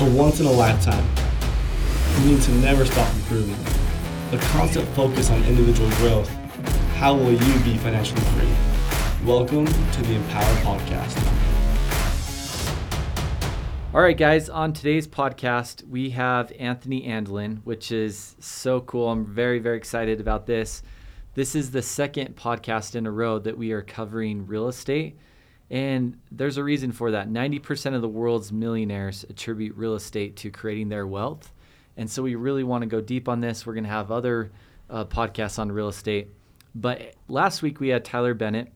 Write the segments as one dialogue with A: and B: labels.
A: a once in a lifetime. It means to never stop improving. A constant focus on individual growth. How will you be financially free? Welcome to the Empower Podcast.
B: All right, guys, on today's podcast, we have Anthony Andeline, which is so cool. I'm very, very excited about this. This is the second podcast in a row that we are covering real estate. And there's a reason for that. 90% of the world's millionaires attribute real estate to creating their wealth. And so we really want to go deep on this. We're going to have other uh, podcasts on real estate. But last week we had Tyler Bennett,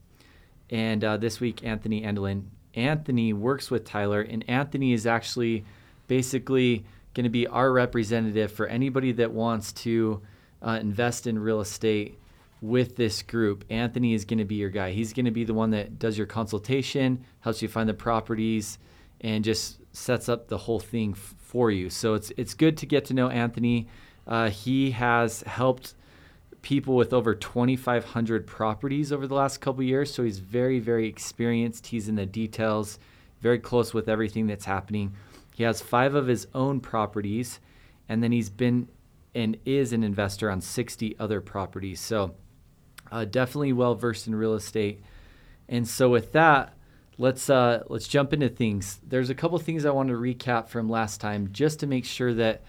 B: and uh, this week Anthony Andeline. Anthony works with Tyler, and Anthony is actually basically going to be our representative for anybody that wants to uh, invest in real estate with this group. Anthony is going to be your guy. He's going to be the one that does your consultation, helps you find the properties, and just sets up the whole thing f- for you. So it's it's good to get to know Anthony. Uh, he has helped people with over 2,500 properties over the last couple years. So he's very, very experienced. He's in the details, very close with everything that's happening. He has five of his own properties, and then he's been and is an investor on 60 other properties. So uh, definitely well versed in real estate. And so with that, let's uh, let's jump into things. There's a couple things I want to recap from last time just to make sure that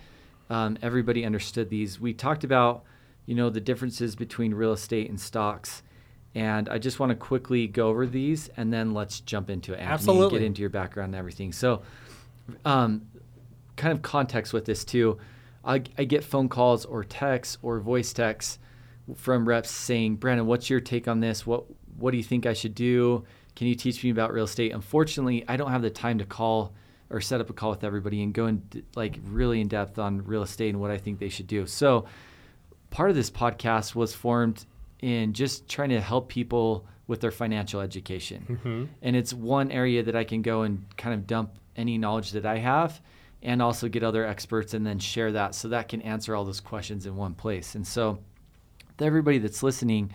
B: um, everybody understood these. We talked about you know, the differences between real estate and stocks. And I just want to quickly go over these and then let's jump into it. Anthony,
C: Absolutely.
B: Get into your background and everything. So, um, kind of context with this too. I, I get phone calls or texts or voice texts from reps saying, Brandon, what's your take on this? What What do you think I should do? Can you teach me about real estate? Unfortunately, I don't have the time to call or set up a call with everybody and go in like really in depth on real estate and what I think they should do. So, part of this podcast was formed in just trying to help people with their financial education.
C: Mm-hmm.
B: And it's one area that I can go and kind of dump any knowledge that I have and also get other experts and then share that so that can answer all those questions in one place. And so, to everybody that's listening,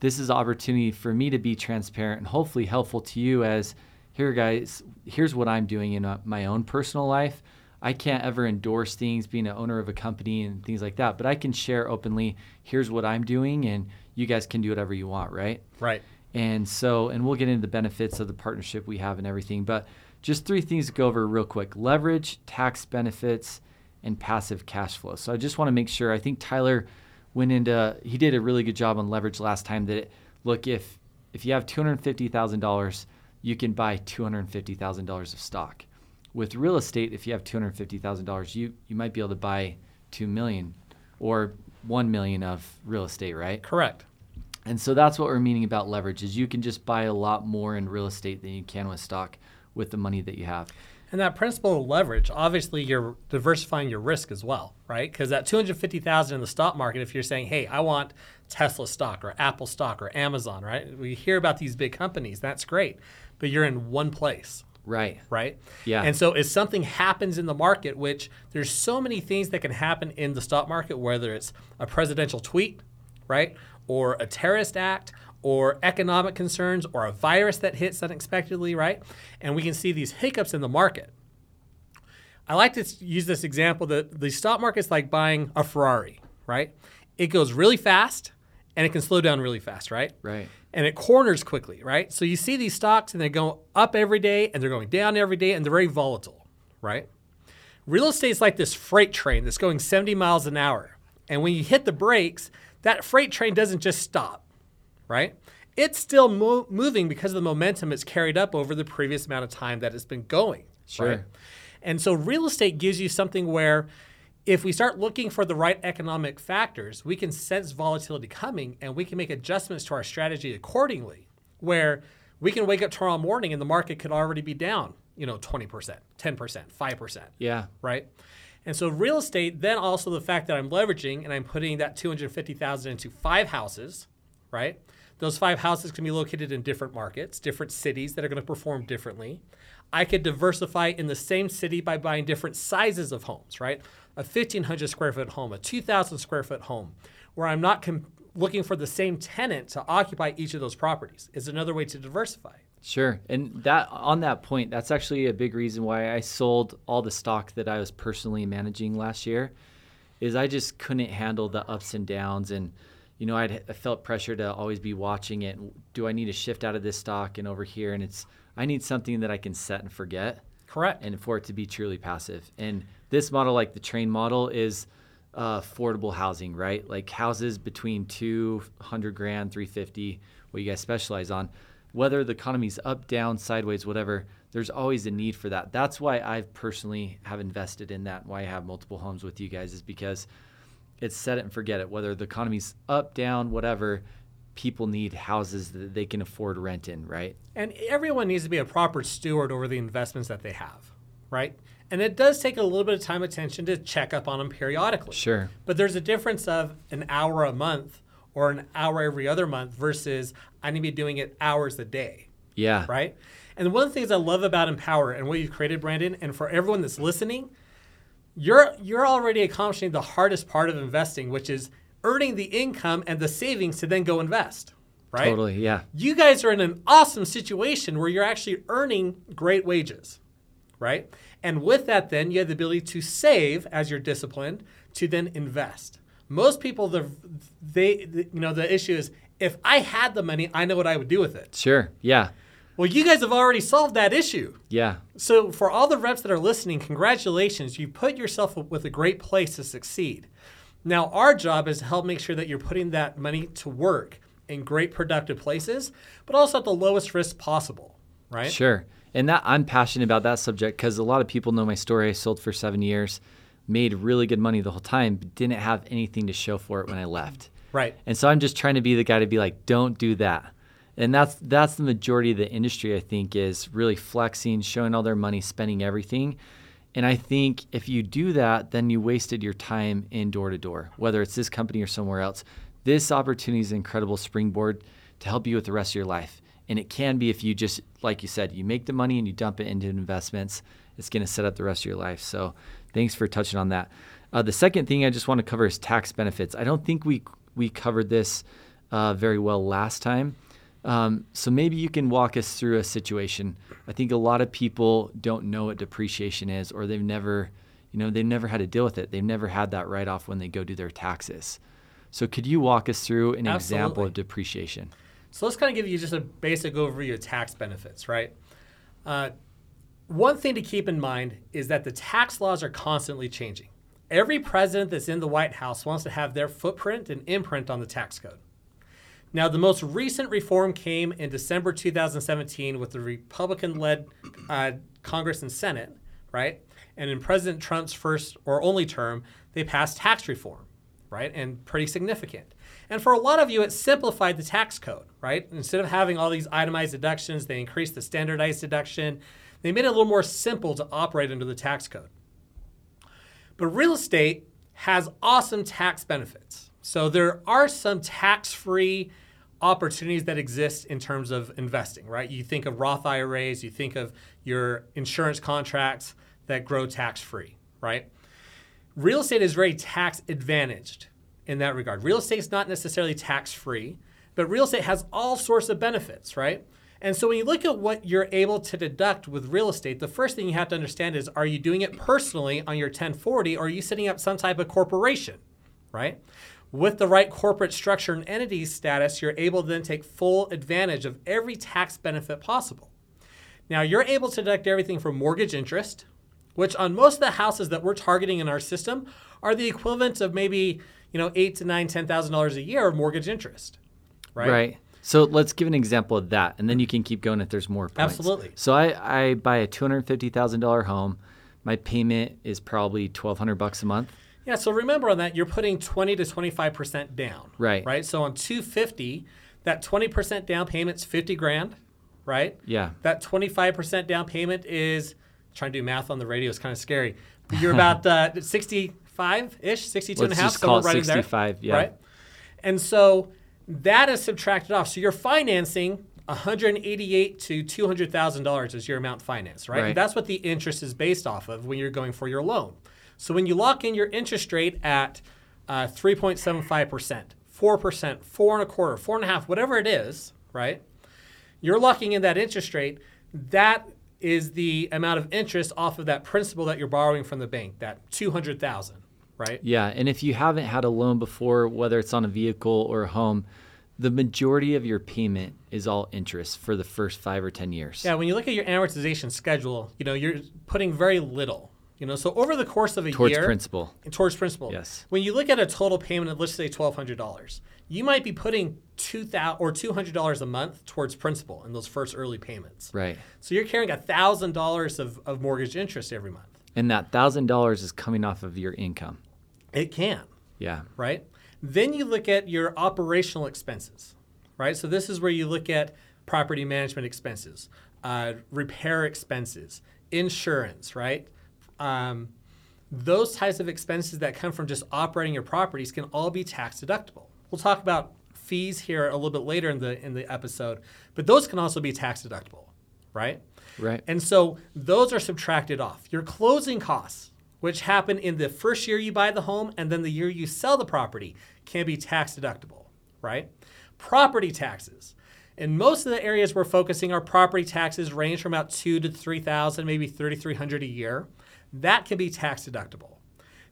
B: this is an opportunity for me to be transparent and hopefully helpful to you as here guys, here's what I'm doing in a, uh, my own personal life I can't ever endorse things, being an owner of a company and things like that, but I can share openly, here's what I'm doing, and you guys can do whatever you want, right?
C: Right.
B: And so, and we'll get into the benefits of the partnership we have and everything, but just three things to go over real quick leverage, tax benefits, and passive cash flow. So I just want to make sure, I think Tyler went into, he did a really good job on leverage last time that, look, if, if you have $250,000, you can buy $250,000 of stock with real estate, if you have two hundred fifty thousand dollars, you you might be able to buy two million or one million of real estate, right?
C: Correct.
B: And so that's what we're meaning about leverage is you can just buy a lot more in real estate than you can with stock with the money that you have.
C: And that principle of leverage, obviously, you're diversifying your risk as well, right? Because that 250,000 in the stock market, if you're saying, "Hey, I want Tesla stock or Apple stock or Amazon," right? We hear about these big companies, that's great, but you're in one place.
B: Right.
C: Right.
B: Yeah.
C: And so if something happens in the market, which there's so many things that can happen in the stock market, whether it's a presidential tweet, right, or a terrorist act, or economic concerns, or a virus that hits unexpectedly, right, and we can see these hiccups in the market. I like to use this example that the stock market's like buying a Ferrari, right? It goes really fast and it can slow down really fast, right?
B: Right
C: and it corners quickly, right? So you see these stocks and they go up every day and they're going down every day and they're very volatile, right? Real estate is like this freight train that's going 70 miles an hour. And when you hit the brakes, that freight train doesn't just stop, right? It's still mo- moving because of the momentum it's carried up over the previous amount of time that it's been going.
B: Sure.
C: Right? And so real estate gives you something where if we start looking for the right economic factors, we can sense volatility coming and we can make adjustments to our strategy accordingly, where we can wake up tomorrow morning and the market could already be down, you know, 20%, 10%, 5%.
B: Yeah.
C: Right? And so real estate, then also the fact that I'm leveraging and I'm putting that 250,000 into five houses, right? Those five houses can be located in different markets, different cities that are going to perform differently. I could diversify in the same city by buying different sizes of homes, right? a 1,500 square foot home, a 2,000 square foot home, where I'm not com- looking for the same tenant to occupy each of those properties. Is another way to diversify.
B: Sure. And that on that point, that's actually a big reason why I sold all the stock that I was personally managing last year is I just couldn't handle the ups and downs and you know, I'd, I felt pressure to always be watching it. Do I need to shift out of this stock and over here? And it's, I need something that I can set and forget.
C: Correct.
B: And for it to be truly passive. And this model, like the train model, is uh, affordable housing, right? Like houses between 200 grand, 350, what you guys specialize on. Whether the economy's up, down, sideways, whatever, there's always a need for that. That's why I personally have invested in that. Why I have multiple homes with you guys is because it's set it and forget it. Whether the economy's up, down, whatever, people need houses that they can afford rent in, right?
C: And everyone needs to be a proper steward over the investments that they have, right? And it does take a little bit of time attention to check up on them periodically.
B: Sure.
C: But there's a difference of an hour a month or an hour every other month versus I need to be doing it hours a day.
B: Yeah.
C: Right? And one of the things I love about Empower and what you've created, Brandon, and for everyone that's listening, you're you're already accomplishing the hardest part of investing, which is earning the income and the savings to then go invest. Right?
B: Totally. Yeah.
C: You guys are in an awesome situation where you're actually earning great wages. Right? And with that, then you have the ability to save as you're disciplined to then invest. Most people, the they, the, you know, the issue is if I had the money, I know what I would do with it.
B: Sure. Yeah.
C: Well, you guys have already solved that issue.
B: Yeah.
C: So, for all the reps that are listening, congratulations. You put yourself with a great place to succeed. Now, our job is to help make sure that you're putting that money to work in great productive places, but also at the lowest risk possible, right?
B: Sure. And that I'm passionate about that subject because a lot of people know my story. I sold for seven years, made really good money the whole time, but didn't have anything to show for it when I left.
C: Right.
B: And so I'm just trying to be the guy to be like, don't do that. And that's that's the majority of the industry I think is really flexing, showing all their money, spending everything. And I think if you do that, then you wasted your time in door to door, whether it's this company or somewhere else. This opportunity is an incredible springboard to help you with the rest of your life. And it can be if you just, like you said, you make the money and you dump it into investments, it's going to set up the rest of your life. So thanks for touching on that. Uh, the second thing I just want to cover is tax benefits. I don't think we we covered this uh, very well last time. Um, so maybe you can walk us through a situation. I think a lot of people don't know what depreciation is, or they've never, you know, they've never had to deal with it. They've never had that write off when they go do their taxes. So could you walk us through an
C: Absolutely.
B: example of depreciation?
C: So let's kind of give you just a basic overview of tax benefits, right? Uh, one thing to keep in mind is that the tax laws are constantly changing. Every president that's in the White House wants to have their footprint and imprint on the tax code. Now, the most recent reform came in December 2017 with the Republican led uh, Congress and Senate, right? And in President Trump's first or only term, they passed tax reform, right? And pretty significant. And for a lot of you, it simplified the tax code, right? Instead of having all these itemized deductions, they increased the standardized deduction. They made it a little more simple to operate under the tax code. But real estate has awesome tax benefits. So there are some tax free opportunities that exist in terms of investing, right? You think of Roth IRAs, you think of your insurance contracts that grow tax free, right? Real estate is very tax advantaged in that regard. Real estate is not necessarily tax free, but real estate has all sorts of benefits, right? And so when you look at what you're able to deduct with real estate, the first thing you have to understand is are you doing it personally on your 1040 or are you setting up some type of corporation, right? With the right corporate structure and entity status, you're able to then take full advantage of every tax benefit possible. Now, you're able to deduct everything from mortgage interest, which on most of the houses that we're targeting in our system are the equivalent of maybe, you know, eight to nine, ten thousand dollars a year of mortgage interest. Right.
B: Right. So let's give an example of that, and then you can keep going if there's more points.
C: Absolutely.
B: So I, I buy a two hundred fifty thousand dollar home. My payment is probably twelve hundred bucks a month.
C: Yeah, so remember on that, you're putting 20 to 25% down.
B: Right.
C: Right. So on 250, that 20% down payment's 50 grand, right?
B: Yeah.
C: That 25% down payment is trying to do math on the radio is kind of scary. But you're about uh, 65 ish, 62 and a
B: Let's
C: half,
B: just call
C: right in there,
B: 65, yeah.
C: Right. And so that is subtracted off. So you're financing 188 to 200 thousand dollars is your amount financed, right?
B: Right.
C: That's what the interest is based off of when you're going for your loan. So when you lock in your interest rate at uh, 3.75 percent, four percent, four and a quarter, four and a half, whatever it is, right? you're locking in that interest rate. That is the amount of interest off of that principal that you're borrowing from the bank, that 200,000, right?
B: Yeah, and if you haven't had a loan before, whether it's on a vehicle or a home, the majority of your payment is all interest for the first five or ten years.
C: Yeah, when you look at your amortization schedule, you know, you're putting very little. You know, so over the course of a
B: towards
C: year, towards
B: principal.
C: towards principal.
B: Yes.
C: When you look at a total payment of let's say twelve hundred dollars, you might be putting two thousand or two hundred dollars a month towards principal in those first early payments.
B: Right.
C: So you're carrying thousand dollars of of mortgage interest every month.
B: And that thousand dollars is coming off of your income.
C: It can,
B: Yeah.
C: right? Then you look at your operational expenses, right? So this is where you look at property management expenses, uh, repair expenses, insurance, right? Um, those types of expenses that come from just operating your properties can all be tax deductible. We'll talk about fees here a little bit later in the in the episode, but those can also be tax deductible, right?
B: Right.
C: And so those are subtracted off. Your closing costs, which happen in the first year you buy the home and then the year you sell the property, can be tax deductible, right? Property taxes. In most of the areas we're focusing, our property taxes range from about two to three thousand, maybe thirty-three hundred a year. That can be tax deductible.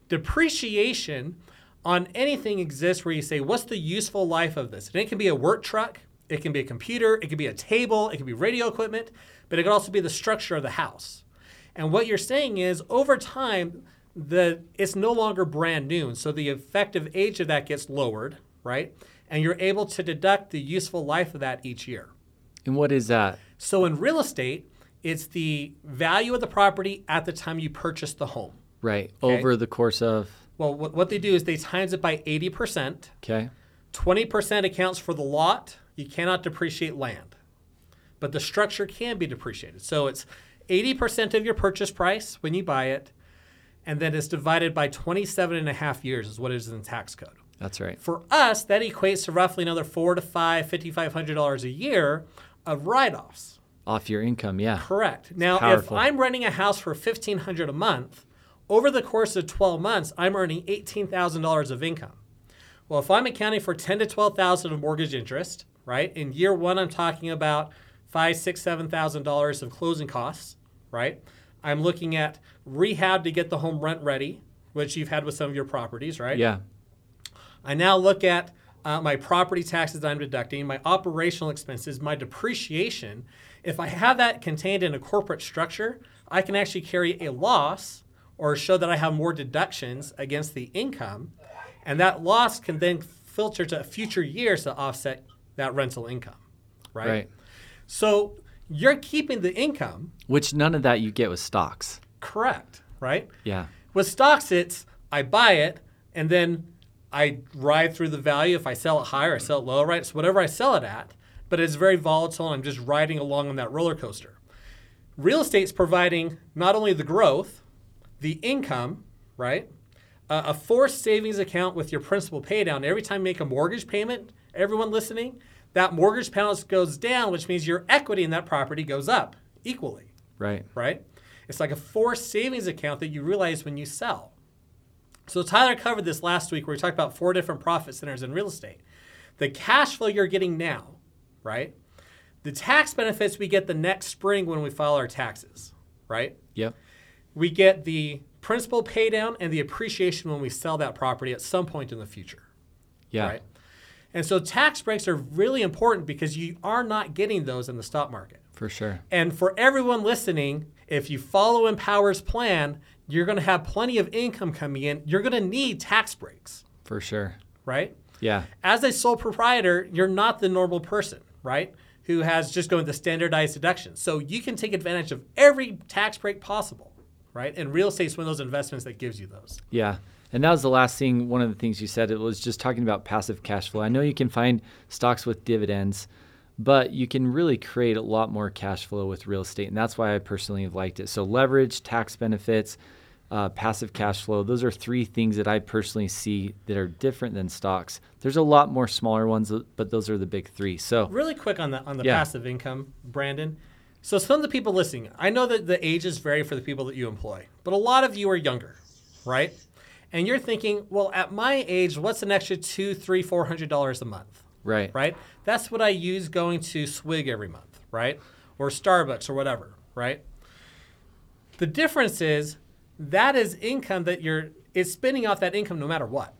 C: Depreciation on anything exists where you say, what's the useful life of this? And it can be a work truck, it can be a computer, it can be a table, it can be radio equipment, but it could also be the structure of the house. And what you're saying is over time, the it's no longer brand new. And so the effective age of that gets lowered, right? And you're able to deduct the useful life of that each year.
B: And what is that?
C: So in real estate, it's the value of the property at the time you purchase the home.
B: Right.
C: Okay.
B: Over the course of
C: Well, what, what they do is they times it by 80%.
B: okay.
C: 20% accounts for the lot. You cannot depreciate land, but the structure can be depreciated. So it's 80% of your purchase price when you buy it, and then it's divided by 27 and a half years, is what it is in the tax code.
B: That's right.
C: For us, that equates to roughly another four to five, $5,500 a year of write offs.
B: Off your income, yeah.
C: Correct. Now,
B: Powerful.
C: if I'm renting a house for 1500 a month, over the course of 12 months, I'm earning $18,000 of income. Well, if I'm accounting for 10 to 12,000 of mortgage interest, right? In year one, I'm talking about five, six, seven thousand dollars of closing costs, right? I'm looking at rehab to get the home rent ready, which you've had with some of your properties, right?
B: Yeah.
C: I now look at uh, my property taxes I'm deducting, my operational expenses, my depreciation. If I have that contained in a corporate structure, I can actually carry a loss or show that I have more deductions against the income. And that loss can then filter to future years to offset that rental income, right?
B: Right.
C: So you're keeping the income
B: Which none of that you get with stocks.
C: correct, right?
B: Yeah.
C: With stocks, it's I buy it and then I ride through the value. If I sell it higher, I sell it lower, right? It's whatever I sell it at, but it's very volatile and I'm just riding along on that roller coaster. Real estate's providing not only the growth, the income, right? Uh, a forced savings account with your principal pay down. Every time you make a mortgage payment, everyone listening, that mortgage balance goes down, which means your equity in that property goes up equally
B: Right.
C: right? It's like a forced savings account that you realize when you sell. So Tyler covered this last week where we talked about four different profit centers in real estate. The cash flow you're getting now, right? The tax benefits we get the next spring when we file our taxes, right?
B: Yep.
C: We get the principal pay down and the appreciation when we sell that property at some point in the future.
B: Yeah.
C: Right. And so tax breaks are really important because you are not getting those in the stock market.
B: For sure.
C: And for everyone listening, if you follow Empower's plan, you're going to have plenty of income coming in. You're going to need tax breaks,
B: For sure.
C: right?
B: Yeah.
C: As a sole proprietor, you're not the normal person, right? Who has just going the standardized deductions. So you can take advantage of every tax break possible, right? And real estate's one of those investments that gives you those.
B: Yeah. And that was the last thing, one of the things you said. It was just talking about passive cash flow. I know you can find stocks with dividends, but you can really create a lot more cash flow with real estate. And that's why I personally have liked it. So, leverage, tax benefits, uh, passive cash flow, those are three things that I personally see that are different than stocks. There's a lot more smaller ones, but those are the big three. So,
C: Really quick on the on the
B: Yeah.
C: passive income, Brandon. So some of the people listening, I know that the ages vary for the people that you employ, but a lot of you are younger, right? And you're thinking, well, at my age, what's an extra two, three, four hundred dollars a month,
B: right.
C: right? That's what I use going to Swig every month, right? Or Starbucks or whatever, right? The difference is that is income that you're it's spinning off that income no matter what.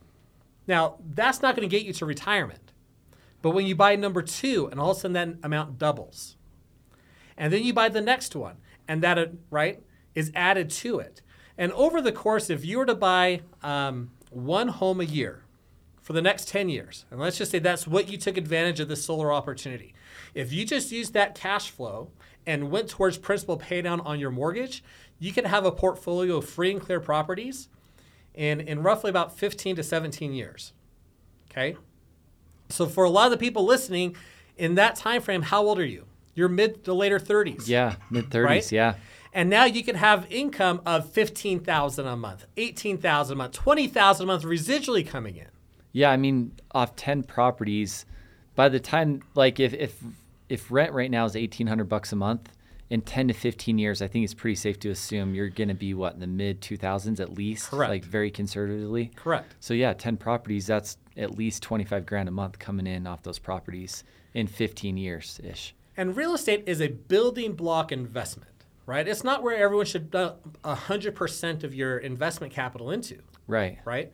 C: Now, that's not going to get you to retirement. But when you buy number 2 and all of a sudden that amount doubles. And then you buy the next one and that right is added to it. And over the course if you were to buy um, one home a year for the next 10 years, and let's just say that's what you took advantage of this solar opportunity. If you just use that cash flow and went towards principal paydown on your mortgage, you can have a portfolio of free and clear properties in, in roughly about 15 to 17 years. Okay? So for a lot of the people listening, in that time frame, how old are you? You're mid to later 30s.
B: Yeah, mid 30s,
C: Right?
B: yeah.
C: And now you can have income of 15,000 a month, 18,000 a month, 20,000 a month residually coming in.
B: Yeah, I mean, off 10 properties, by the time like if if if rent right now is 1800 bucks a month, in 10 to 15 years, I think it's pretty safe to assume you're going to be what in the mid 2000s at least,
C: Correct.
B: like very conservatively.
C: Correct.
B: So yeah, 10 properties, that's at least 25 grand a month coming in off those properties in 15 years ish.
C: And real estate is a building block investment, right? It's not where everyone should put 100% of your investment capital into,
B: Right.
C: right?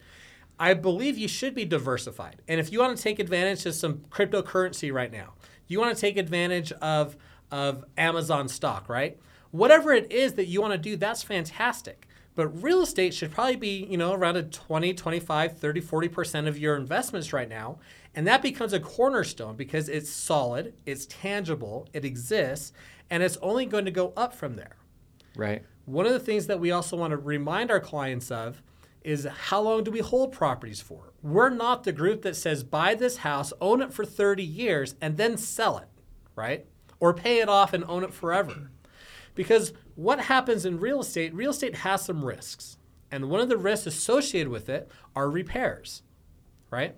C: I believe you should be diversified. And if you want to take advantage of some cryptocurrency right now, you want to take advantage of, of Amazon stock, right? Whatever it is that you want to do, that's fantastic. But real estate should probably be, you know, around a 20, 25, 30, 40% of your investments right now. And that becomes a cornerstone because it's solid, it's tangible, it exists, and it's only going to go up from there.
B: Right.
C: One of the things that we also want to remind our clients of is how long do we hold properties for? We're not the group that says buy this house, own it for 30 years, and then sell it, right? Or pay it off and own it forever. Because what happens in real estate, real estate has some risks. And one of the risks associated with it are repairs, right?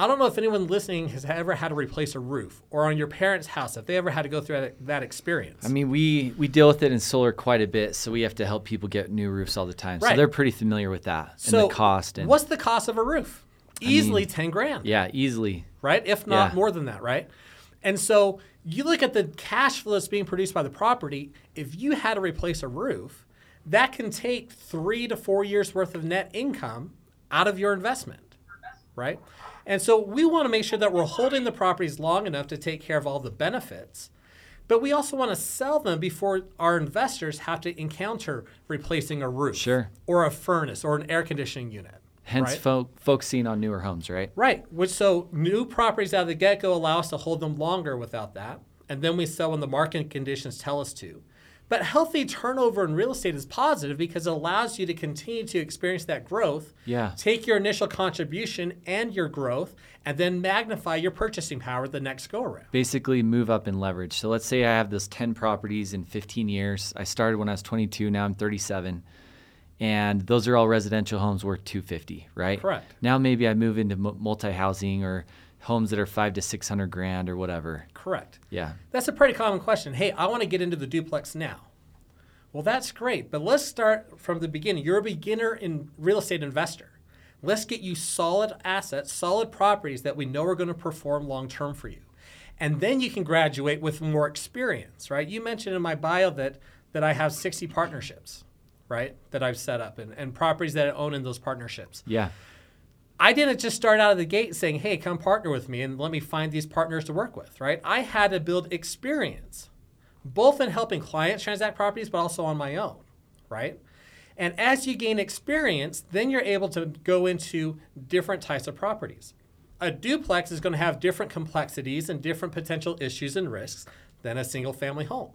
C: I don't know if anyone listening has ever had to replace a roof or on your parents' house, if they ever had to go through that, that experience.
B: I mean, we we deal with it in solar quite a bit, so we have to help people get new roofs all the time. So they're pretty familiar with that
C: so
B: and the cost and
C: what's the cost of a roof? Easily 10 grand.
B: yeah, easily.
C: right? If not
B: Yeah.
C: more than that, right? And so you look at the cash flow that's being produced by the property. If you had to replace a roof, that can take three to four years worth of net income out of your investment, right? And so we want to make sure that we're holding the properties long enough to take care of all the benefits. But we also want to sell them before our investors have to encounter replacing a roof
B: Sure.
C: or a furnace or an air conditioning unit.
B: Hence,
C: right?
B: fo- focusing on newer homes, right?
C: Right. Which so new properties out of the get go allow us to hold them longer without that. And then we sell when the market conditions tell us to. But healthy turnover in real estate is positive because it allows you to continue to experience that growth.
B: Yeah.
C: Take your initial contribution and your growth and then magnify your purchasing power the next go around.
B: Basically, move up in leverage. So let's say I have those 10 properties in 15 years. I started when I was 22. Now I'm 37. And those are all residential homes worth 250, right?
C: Correct.
B: Now maybe I move into multi-housing or homes that are five to 600 grand or whatever.
C: Correct.
B: Yeah.
C: That's a pretty common question. Hey, I want to get into the duplex now. Well, that's great, but let's start from the beginning. You're a beginner in real estate investor. Let's get you solid assets, solid properties that we know are going to perform long term for you. And then you can graduate with more experience, right? You mentioned in my bio that that I have 60 partnerships, right? That I've set up and, and properties that I own in those partnerships.
B: Yeah.
C: I didn't just start out of the gate saying, hey, come partner with me and let me find these partners to work with, right? I had to build experience, both in helping clients transact properties, but also on my own, right? And as you gain experience, then you're able to go into different types of properties. A duplex is going to have different complexities and different potential issues and risks than a single family home,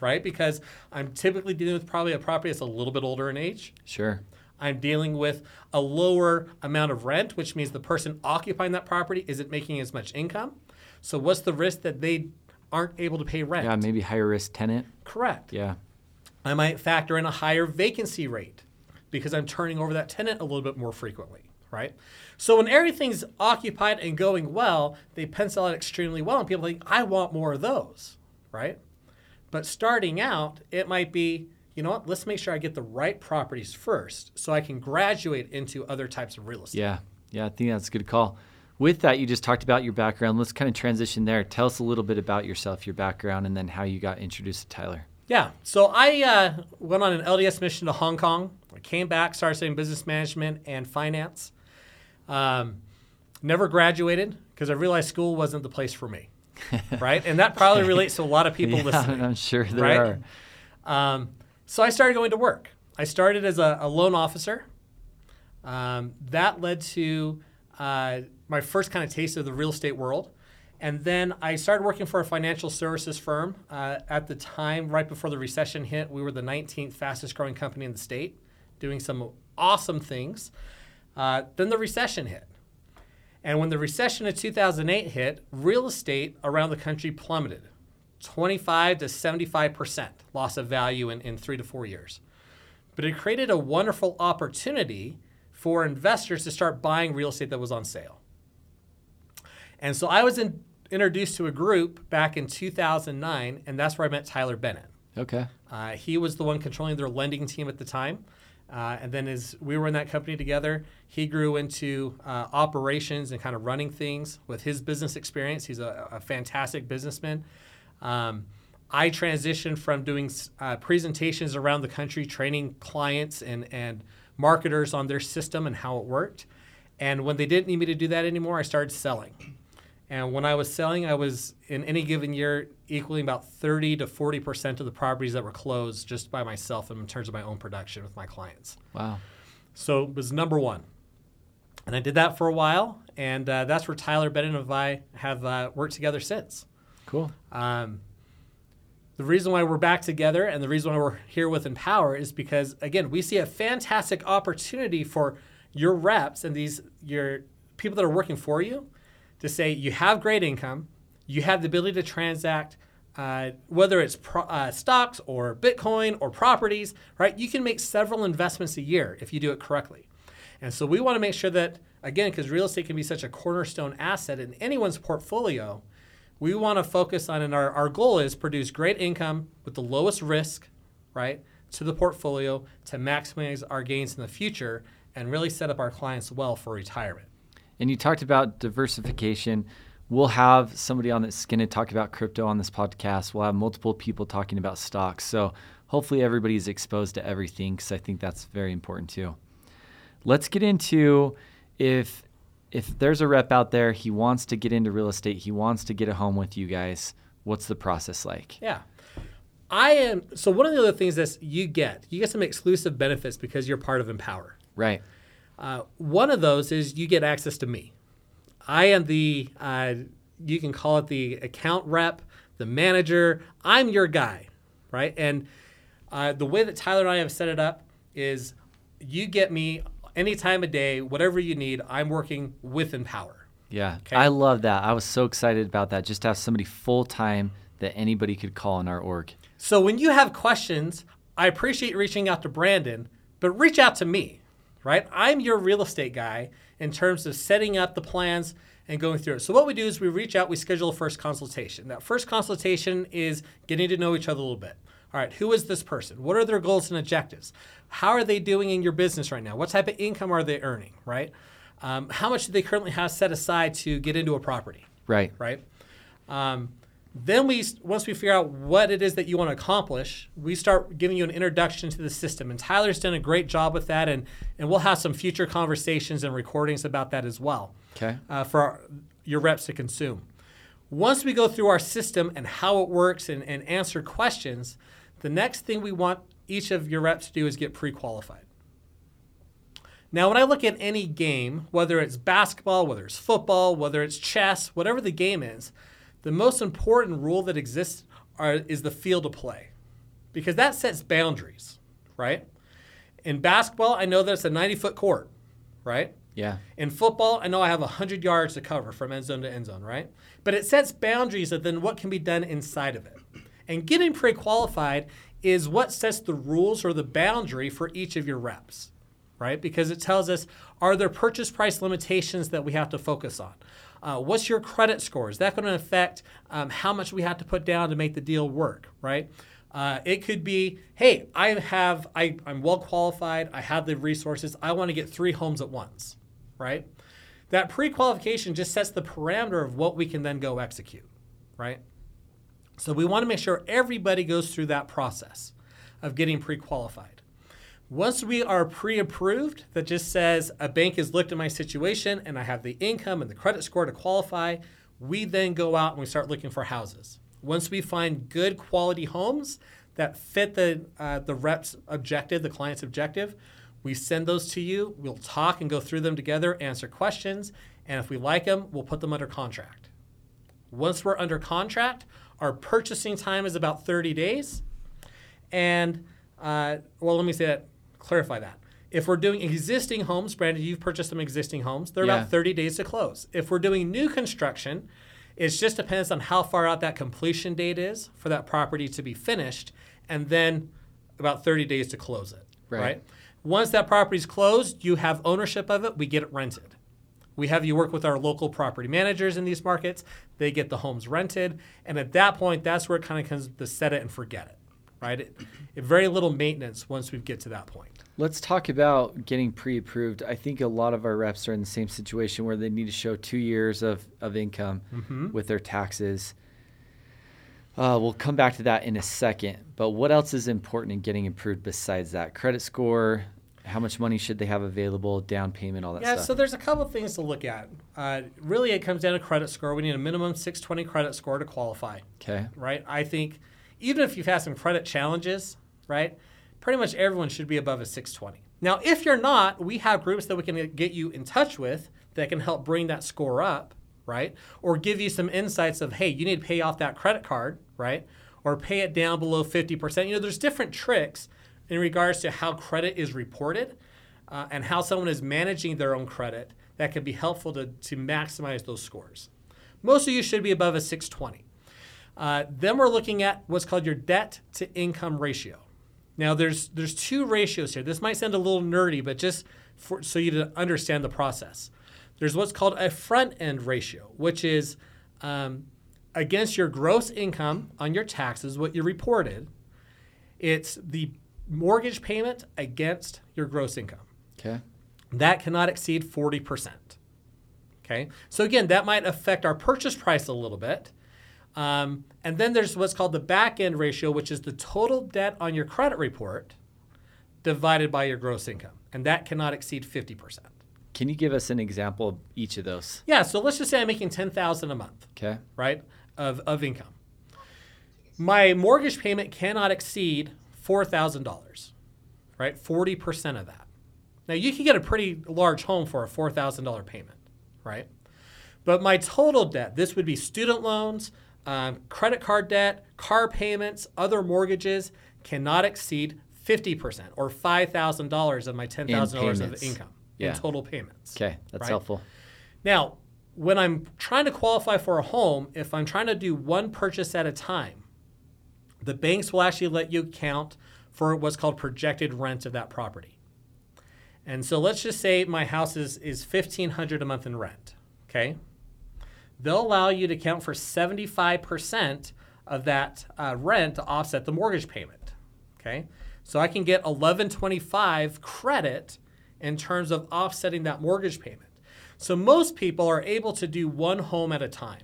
C: right? Because I'm typically dealing with probably a property that's a little bit older in age.
B: Sure.
C: I'm dealing with a lower amount of rent, which means the person occupying that property isn't making as much income. So, what's the risk that they aren't able to pay rent?
B: Yeah, maybe higher risk tenant.
C: Correct.
B: Yeah.
C: I might factor in a higher vacancy rate because I'm turning over that tenant a little bit more frequently, right? So, when everything's occupied and going well, they pencil out extremely well, and people think, I want more of those, right? But starting out, it might be, you know what, let's make sure I get the right properties first so I can graduate into other types of real estate.
B: Yeah, yeah, I think that's a good call. with that, you just talked about your background. Let's kind of transition there. Tell us a little bit about yourself, your background, and then how you got introduced to Tyler.
C: Yeah. So I uh, went on an LDS mission to Hong Kong. I came back, started studying business management and finance. Um, never graduated because I realized school wasn't the place for me. right. And that probably relates to a lot of people
B: yeah,
C: listening.
B: I'm sure there
C: right?
B: are.
C: Um, so I started going to work. I started as a, a loan officer. Um, that led to uh, my first kind of taste of the real estate world. And then I started working for a financial services firm. Uh, at the time, right before the recession hit, we were the 19th fastest growing company in the state, doing some awesome things. Uh, then the recession hit. And when the recession of 2008 hit, real estate around the country plummeted 25 to 75% loss of value in, in three to four years. But it created a wonderful opportunity for investors to start buying real estate that was on sale. And so I was in, introduced to a group back in 2009, and that's where I met Tyler Bennett.
B: Okay.
C: Uh, he was the one controlling their lending team at the time. Uh, and then as we were in that company together, he grew into uh, operations and kind of running things with his business experience. He's a, a fantastic businessman. Um, I transitioned from doing uh, presentations around the country, training clients and, and marketers on their system and how it worked. And when they didn't need me to do that anymore, I started selling. And when I was selling, I was in any given year equaling about 30 to 40% of the properties that were closed just by myself in terms of my own production with my clients.
B: Wow.
C: So it was number one. And I did that for a while. And uh, that's where Tyler Bennett and I have uh, worked together since.
B: Cool.
C: Um, the reason why we're back together and the reason why we're here with Empower is because, again, we see a fantastic opportunity for your reps and these your people that are working for you to say you have great income, you have the ability to transact, uh, whether it's pro- uh, stocks or Bitcoin or properties, right? You can make several investments a year if you do it correctly. And so we want to make sure that, again, because real estate can be such a cornerstone asset in anyone's portfolio, we want to focus on, and our, our goal is produce great income with the lowest risk, right, to the portfolio to maximize our gains in the future and really set up our clients well for retirement.
B: And you talked about diversification. We'll have somebody on that's going to talk about crypto on this podcast. We'll have multiple people talking about stocks. So hopefully everybody's exposed to everything because I think that's very important too. Let's get into if if there's a rep out there, he wants to get into real estate, he wants to get a home with you guys. What's the process like?
C: Yeah. I am so one of the other things that you get, you get some exclusive benefits because you're part of Empower.
B: Right.
C: Uh, one of those is you get access to me. I am the, uh, you can call it the account rep, the manager. I'm your guy, right? And uh, the way that Tyler and I have set it up is you get me any time of day, whatever you need. I'm working with Empower.
B: Yeah, okay? I love that. I was so excited about that. Just to have somebody full time that anybody could call in our org.
C: So when you have questions, I appreciate reaching out to Brandon, but reach out to me right? I'm your real estate guy in terms of setting up the plans and going through it. So what we do is we reach out, we schedule a first consultation. That first consultation is getting to know each other a little bit. All right, who is this person? What are their goals and objectives? How are they doing in your business right now? What type of income are they earning, right? Um, how much do they currently have set aside to get into a property?
B: Right.
C: Right. Um, then we once we figure out what it is that you want to accomplish, we start giving you an introduction to the system. And Tyler's done a great job with that, and and we'll have some future conversations and recordings about that as well.
B: Okay.
C: Uh, for our, your reps to consume. Once we go through our system and how it works and, and answer questions, the next thing we want each of your reps to do is get pre-qualified. Now, when I look at any game, whether it's basketball, whether it's football, whether it's chess, whatever the game is, the most important rule that exists are, is the field of play because that sets boundaries, right? In basketball, I know that it's a 90 foot court, right?
B: Yeah.
C: In football, I know I have 100 yards to cover from end zone to end zone, right? But it sets boundaries of then what can be done inside of it. And getting pre qualified is what sets the rules or the boundary for each of your reps, right? Because it tells us are there purchase price limitations that we have to focus on? Uh, what's your credit score? Is that going to affect um, how much we have to put down to make the deal work, right? Uh, it could be, hey, I have, I, I'm well qualified, I have the resources, I want to get three homes at once, right? That pre qualification just sets the parameter of what we can then go execute, right? So we want to make sure everybody goes through that process of getting pre qualified. Once we are pre approved, that just says a bank has looked at my situation and I have the income and the credit score to qualify, we then go out and we start looking for houses. Once we find good quality homes that fit the, uh, the rep's objective, the client's objective, we send those to you. We'll talk and go through them together, answer questions, and if we like them, we'll put them under contract. Once we're under contract, our purchasing time is about 30 days. And, uh, well, let me say that, clarify that. If we're doing existing homes, Brandon, you've purchased some existing homes, they're
B: Yeah.
C: about 30 days to close. If we're doing new construction, it just depends on how far out that completion date is for that property to be finished, and then about 30 days to close it.
B: Right.
C: right? Once that property's closed, you have ownership of it, we get it rented. We have you work with our local property managers in these markets. They get the homes rented. And at that point, that's where it kind of comes to set it and forget it, right? It, it- very little maintenance once we get to that point.
B: Let's talk about getting pre-approved. I think a lot of our reps are in the same situation where they need to show two years of, of income
C: Mm-hmm.
B: with their taxes. Uh, we'll come back to that in a second. But what else is important in getting approved besides that? Credit score, how much money should they have available, down payment, all that stuff?
C: Yeah,
B: stuff.
C: so there's a couple of things to look at. Uh, really, it comes down to credit score. We need a minimum 620 credit score to qualify.
B: okay.
C: right? I think even if you've had some credit challenges, right, pretty much everyone should be above a 620. Now, if you're not, we have groups that we can get you in touch with that can help bring that score up, right? Or give you some insights of, hey, you need to pay off that credit card, right? Or pay it down below 50%. You know, there's different tricks in regards to how credit is reported uh, and how someone is managing their own credit that can be helpful to, to maximize those scores. Most of you should be above a 620. Uh, then we're looking at what's called your debt to income ratio. Now there's there's two ratios here. This might sound a little nerdy, but just for, so you to understand the process. There's what's called a front end ratio, which is um, against your gross income on your taxes, what you reported. It's the mortgage payment against your gross income
B: Okay.
C: that cannot exceed 40%. Okay, so again, that might affect our purchase price a little bit. Um, and then there's what's called the back end ratio, which is the total debt on your credit report divided by your gross income. And that cannot exceed 50%.
B: Can you give us an example of each of those?
C: Yeah, so let's just say I'm making 10000 a month.
B: Okay.
C: right, of, of income. My mortgage payment cannot exceed $4,000, right? 40% of that. Now, you can get a pretty large home for a $4,000 payment, right? But my total debt, this would be student loans, um, credit card debt, car payments, other mortgages, cannot exceed 50% or $5,000 of my $10,000 of income
B: Yeah.
C: in total payments.
B: Okay. That's
C: Right.
B: helpful.
C: Now, when I'm trying to qualify for a home, if I'm trying to do one purchase at a time, the banks will actually let you count for what's called projected rent of that property. And so let's just say my house is, is 1500 a month in rent, okay? They'll allow you to count for 75% of that uh, rent to offset the mortgage payment, okay? So I can get 1125 credit in terms of offsetting that mortgage payment. So most people are able to do one home at a time,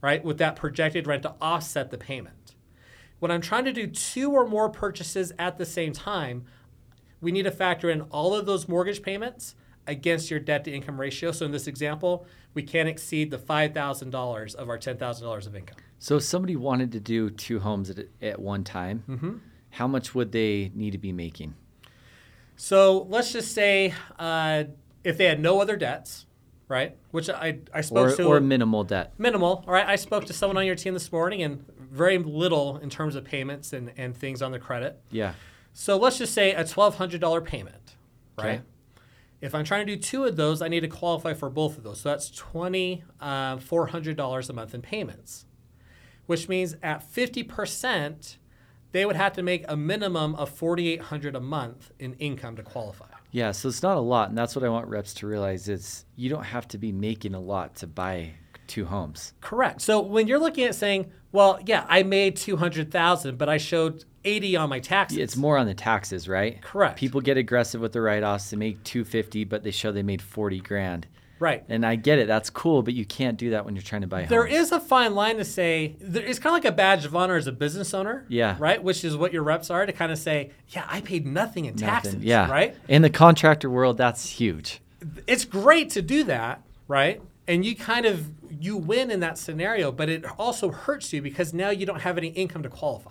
C: right, with that projected rent to offset the payment. When I'm trying to do two or more purchases at the same time, we need to factor in all of those mortgage payments against your debt to income ratio. So in this example, we can't exceed the $5,000 of our $10,000 of income.
B: So if somebody wanted to do two homes at, at one time,
C: Mm-hmm.
B: how much would they need to be making?
C: So let's just say uh, if they had no other debts, right? Which I, I spoke
B: Or,
C: to.
B: or minimal debt?
C: minimal. All right. I spoke to someone on your team this morning and very little in terms of payments and, and things on the credit.
B: Yeah.
C: So let's just say a $1,200 payment, right?
B: Okay.
C: If I'm trying to do two of those, I need to qualify for both of those. So that's $2,400 uh, a month in payments, which means at 50%, they would have to make a minimum of $4,800 a month in income to qualify.
B: Yeah, so it's not a lot, and that's what I want reps to realize is you don't have to be making a lot to buy two homes.
C: Correct. So when you're looking at saying, well, yeah, I made 200,000, but I showed 80 on my taxes.
B: It's more on the taxes, right?
C: Correct.
B: People get aggressive with the write-offs. They make 250, but they show they made 40 grand.
C: Right.
B: And I get it. That's cool, but you can't do that when you're trying to buy a
C: There is a fine line to say there- it's kind of like a badge of honor as a business owner.
B: Yeah.
C: Right. Which is what your reps are to kind of say, yeah, I paid nothing in taxes.
B: Nothing. Yeah.
C: Right.
B: In the contractor world, that's huge.
C: It's great to do that. Right. And you kind of you win in that scenario, but it also hurts you because now you don't have any income to qualify.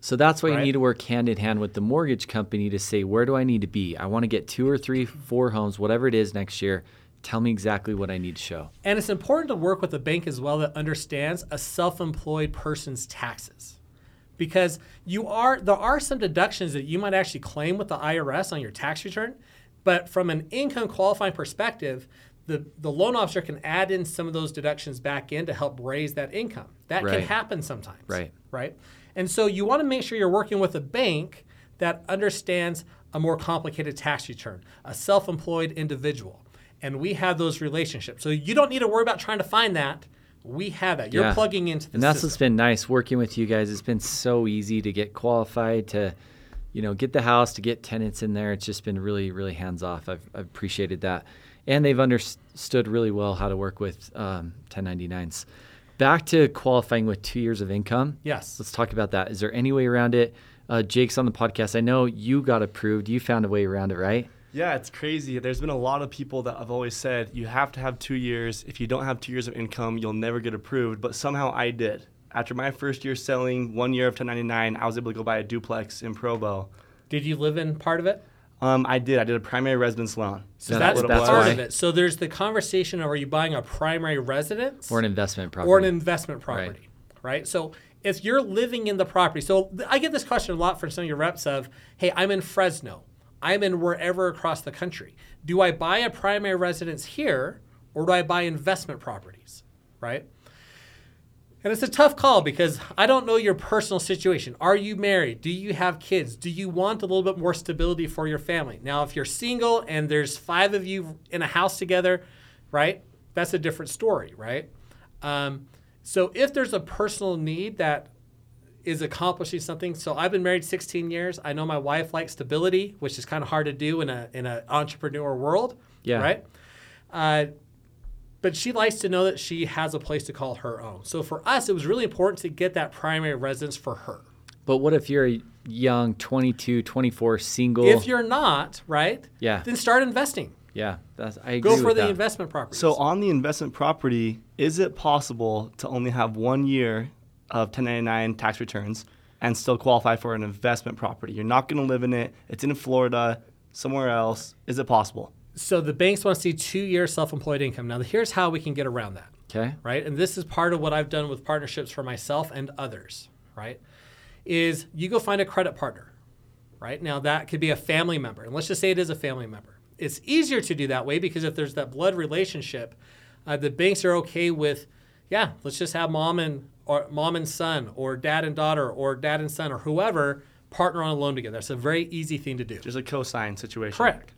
B: So that's why
C: Right.
B: you need to work hand in hand with the mortgage company to say, where do I need to be? I want to get two or three, four homes, whatever it is next year. Tell me exactly what I need to show.
C: And it's important to work with a bank as well that understands a self-employed person's taxes. Because you are there are some deductions that you might actually claim with the IRS on your tax return, but from an income qualifying perspective, the, the loan officer can add in some of those deductions back in to help raise that income. That
B: Right.
C: can happen sometimes.
B: Right.
C: Right. And so you want to make sure you're working with a bank that understands a more complicated tax return, a self-employed individual. And we have those relationships. So you don't need to worry about trying to find that. We have that. You're
B: Yeah.
C: plugging into the
B: And that's
C: system.
B: what's been nice working with you guys. It's been so easy to get qualified, to, you know, get the house, to get tenants in there. It's just been really, really hands off. I've, I've appreciated that. And they've understood really well how to work with um, 1099s. Back to qualifying with two years of income.
C: Yes.
B: Let's talk about that. Is there any way around it? Uh, Jake's on the podcast. I know you got approved. You found a way around it, right?
A: Yeah, it's crazy. There's been a lot of people that have always said you have to have two years. If you don't have two years of income, you'll never get approved. But somehow I did. After my first year selling, one year of 1099, I was able to go buy a duplex in Provo.
C: Did you live in part of it?
A: Um, I did. I did a primary residence loan.
C: So
B: Yeah,
C: that's,
B: that's- that's
C: part
B: why.
C: of it. So there's the conversation of are you buying a primary residence
B: Or an investment property.
C: or an investment property, right? So if you're living in the property, so I get this question a lot from some of your reps of, hey, I'm in Fresno, I'm in wherever across the country. Do I buy a primary residence here or do I buy investment properties, right? And it's a tough call because I don't know your personal situation. Are you married? Do you have kids? Do you want a little bit more stability for your family? Now, if you're single and there's five of you in a house together, right? That's a different story, right? Um, so if there's a personal need that is accomplishing something, so I've been married 16 years. I know my wife likes stability, which is kind of hard to do in a in an entrepreneur world,
B: Yeah.
C: right? Uh, but she likes to know that she has a place to call her own. So for us, it was really important to get that primary residence for her.
B: But what if you're a young 22, 24, single?
C: If you're not, right?
B: Yeah.
C: Then start investing.
B: yeah, that's, I agree
C: Go for
B: with
C: the
B: that.
C: investment property.
A: So on the investment property, is it possible to only have one year of 1099 tax returns and still qualify for an investment property? You're not going to live in it. It's in Florida, somewhere else. Is it possible?
C: So the banks want to see two years self-employed income. Now here's how we can get around that.
B: Okay.
C: right? And this is part of what I've done with partnerships for myself and others, right? Is you go find a credit partner, right? Now that could be a family member, and let's just say it is a family member. It's easier to do that way because if there's that blood relationship, uh, the banks are okay with, yeah, let's just have mom and or mom and son, or dad and daughter, or dad and son, or whoever partner on a loan together. That's a very easy thing to do.
A: Just a co-sign situation.
C: Correct.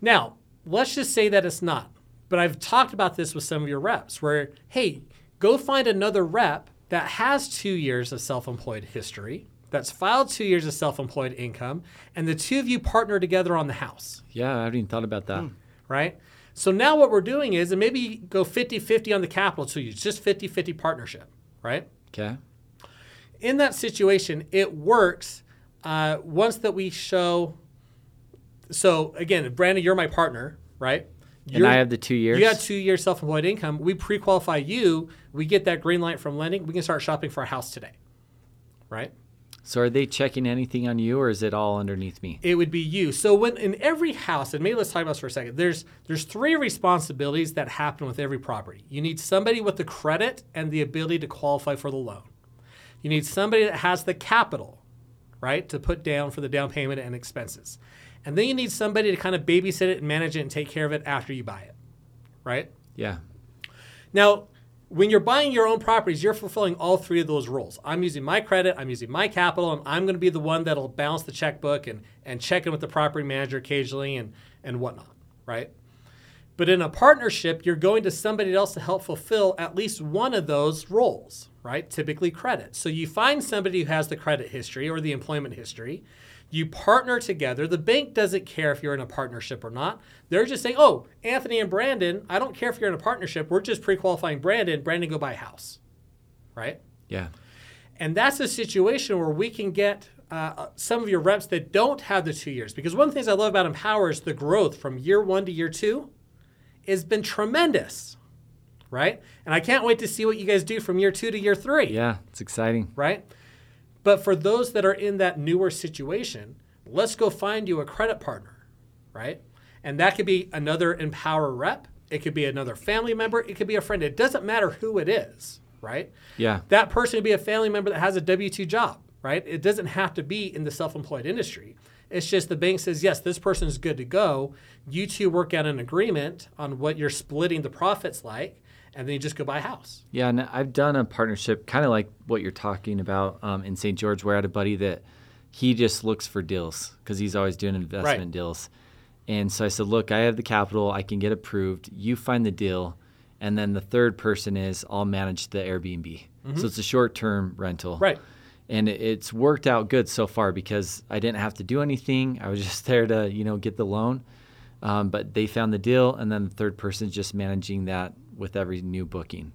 C: Now, let's just say that it's not. But I've talked about this with some of your reps where, hey, go find another rep that has two years of self employed history, that's filed two years of self employed income, and the two of you partner together on the house,
B: Yeah, I haven't even thought about that.
C: right? So now what we're doing is, and maybe go 50 50 on the capital two years, just 50 50 partnership, right?
B: Okay.
C: in that situation, it works uh, once that we show. So again, Brandon, you're my partner, right?
B: And
C: You're-
B: I have the two years.
C: You got two years self-employed income. We pre-qualify you. We get that green light from lending. We can start shopping for a house today, right?
B: So are they checking anything on you, or is it all underneath me?
C: It would be you. So when in every house, and maybe let's talk about this for a second. There's there's three responsibilities that happen with every property. You need somebody with the credit and the ability to qualify for the loan. You need somebody that has the capital, right, to put down for the down payment and expenses. And then you need somebody to kind of babysit it and manage it and take care of it after you buy it, right?
B: Yeah.
C: Now, when you're buying your own properties, you're fulfilling all three of those roles. I'm using my credit, I'm using my capital, and I'm going to be the one that'll balance the checkbook and, and check in with the property manager occasionally and, and whatnot, right? But in a partnership, you're going to somebody else to help fulfill at least one of those roles, right? Typically credit. So you find somebody who has the credit history or the employment history. You partner together. The bank doesn't care if you're in a partnership or not. They're just saying, oh, Anthony and Brandon, I don't care if you're in a partnership. We're just pre qualifying Brandon. Brandon, go buy a house. Right?
B: Yeah.
C: And that's a situation where we can get uh, some of your reps that don't have the two years. Because one of the things I love about Empower is the growth from year one to year two has been tremendous. Right? And I can't wait to see what you guys do from year two to year three
B: Yeah. It's exciting.
C: right? But for those that are in that newer situation, let's go find you a credit partner, right? And that could be another Empower rep, it could be another family member, it could be a friend. It doesn't matter who it is, right?
B: Yeah.
C: That person could be a family member that has a W 2 job, right? It doesn't have to be in the self employed industry. It's just the bank says, yes, this person is good to go. You two work out an agreement on what you're splitting the profits like, and then you just go buy a house.
B: Yeah, and I've done a partnership, kind of like what you're talking about um, in St. George, where I had a buddy that he just looks for deals because he's always doing investment
C: Right.
B: deals. And so I said, look, I have the capital, I can get approved. You find the deal, and then the third person is I'll manage the Airbnb. So it's a short-term rental.
C: Right.
B: And it's worked out good so far because I didn't have to do anything. I was just there to, you know, get the loan. Um, but they found the deal, and then the third person is just managing that with every new booking.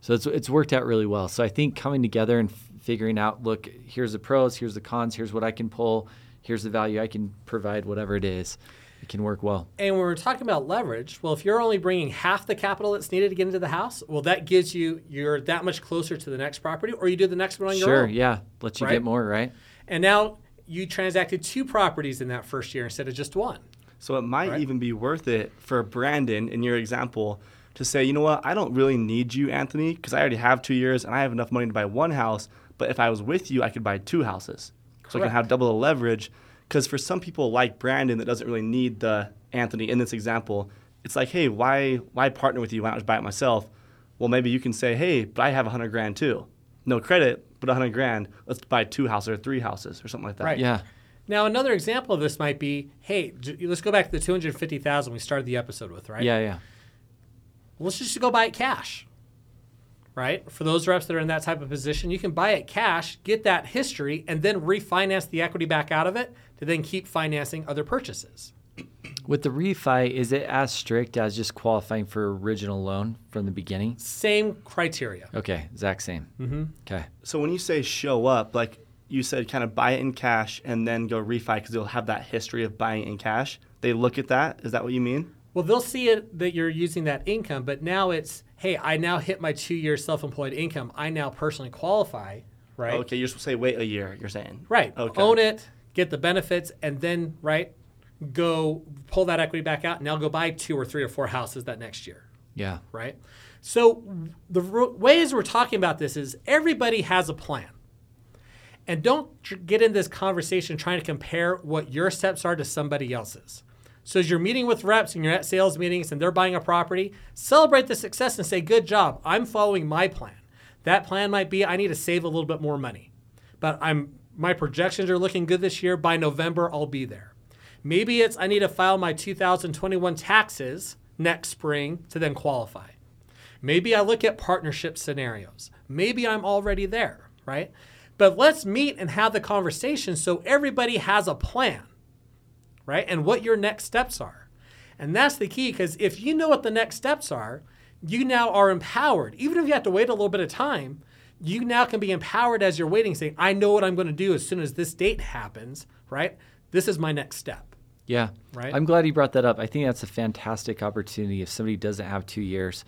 B: So it's it's worked out really well. So I think coming together and f- figuring out, look, here's the pros, here's the cons, here's what I can pull, here's the value I can provide, whatever it is, it can work well.
C: And when we're talking about leverage, well, if you're only bringing half the capital that's needed to get into the house, well, that gives you you're that much closer to the next property, or you do the next one on your
B: Sure,
C: own.
B: yeah, let you
C: Right?
B: get more, right?
C: And now you transacted two properties in that first year instead of just one.
A: So it might
C: Right.
A: even be worth it for Brandon, in your example, to say, you know what, I don't really need you, Anthony, because I already have two years and I have enough money to buy one house. But if I was with you, I could buy two houses. So I can have double the leverage. Because for some people like Brandon that doesn't really need the Anthony in this example, it's like, hey, why why partner with you? Why not just buy it myself? Well, maybe you can say, hey, but I have a hundred grand too. No credit, but a hundred grand. Let's buy two houses or three houses or something like that.
C: Right.
B: Yeah,
C: Now, another example of this might be, hey, j- let's go back to the 250,000 we started the episode with, right?
B: yeah, yeah.
C: Let's just go buy it cash. Right? For those reps that are in that type of position, you can buy it cash, get that history, and then refinance the equity back out of it to then keep financing other purchases.
B: With the refi, is it as strict as just qualifying for original loan from the beginning?
C: Same criteria.
B: Okay, exact same. Mm-hmm. Okay.
A: So when you say show up, like you said, kind of buy it in cash and then go refi because they'll have that history of buying in cash. They look at that. Is that what you mean?
C: Well, they'll see it that you're using that income, but now it's, hey, I now hit my two year self employed income. I now personally qualify, right?
A: Okay, you're supposed to say wait a year. You're saying
C: Right.
A: Okay.
C: Own it, get the benefits, and then, right, go pull that equity back out and now go buy two or three or four houses that next year.
B: Yeah.
C: right? So the r- ways we're talking about this is everybody has a plan. And don't tr- get in this conversation trying to compare what your steps are to somebody else's. So as you're meeting with reps and you're at sales meetings and they're buying a property, celebrate the success and say, "Good job. I'm following my plan." That plan might be I need to save a little bit more money. But I'm my projections are looking good this year. By November, I'll be there. Maybe it's I need to file my 2021 taxes next spring to then qualify. Maybe I look at partnership scenarios. Maybe I'm already there, right? But let's meet and have the conversation so everybody has a plan, right? And what your next steps are. And that's the key because if you know what the next steps are, you now are empowered. Even if you have to wait a little bit of time, you now can be empowered as you're waiting, saying, I know what I'm going to do as soon as this date happens, right? This is my next step.
B: Yeah.
C: Right.
B: I'm glad you brought that up. I think that's a fantastic opportunity. If somebody doesn't have two years,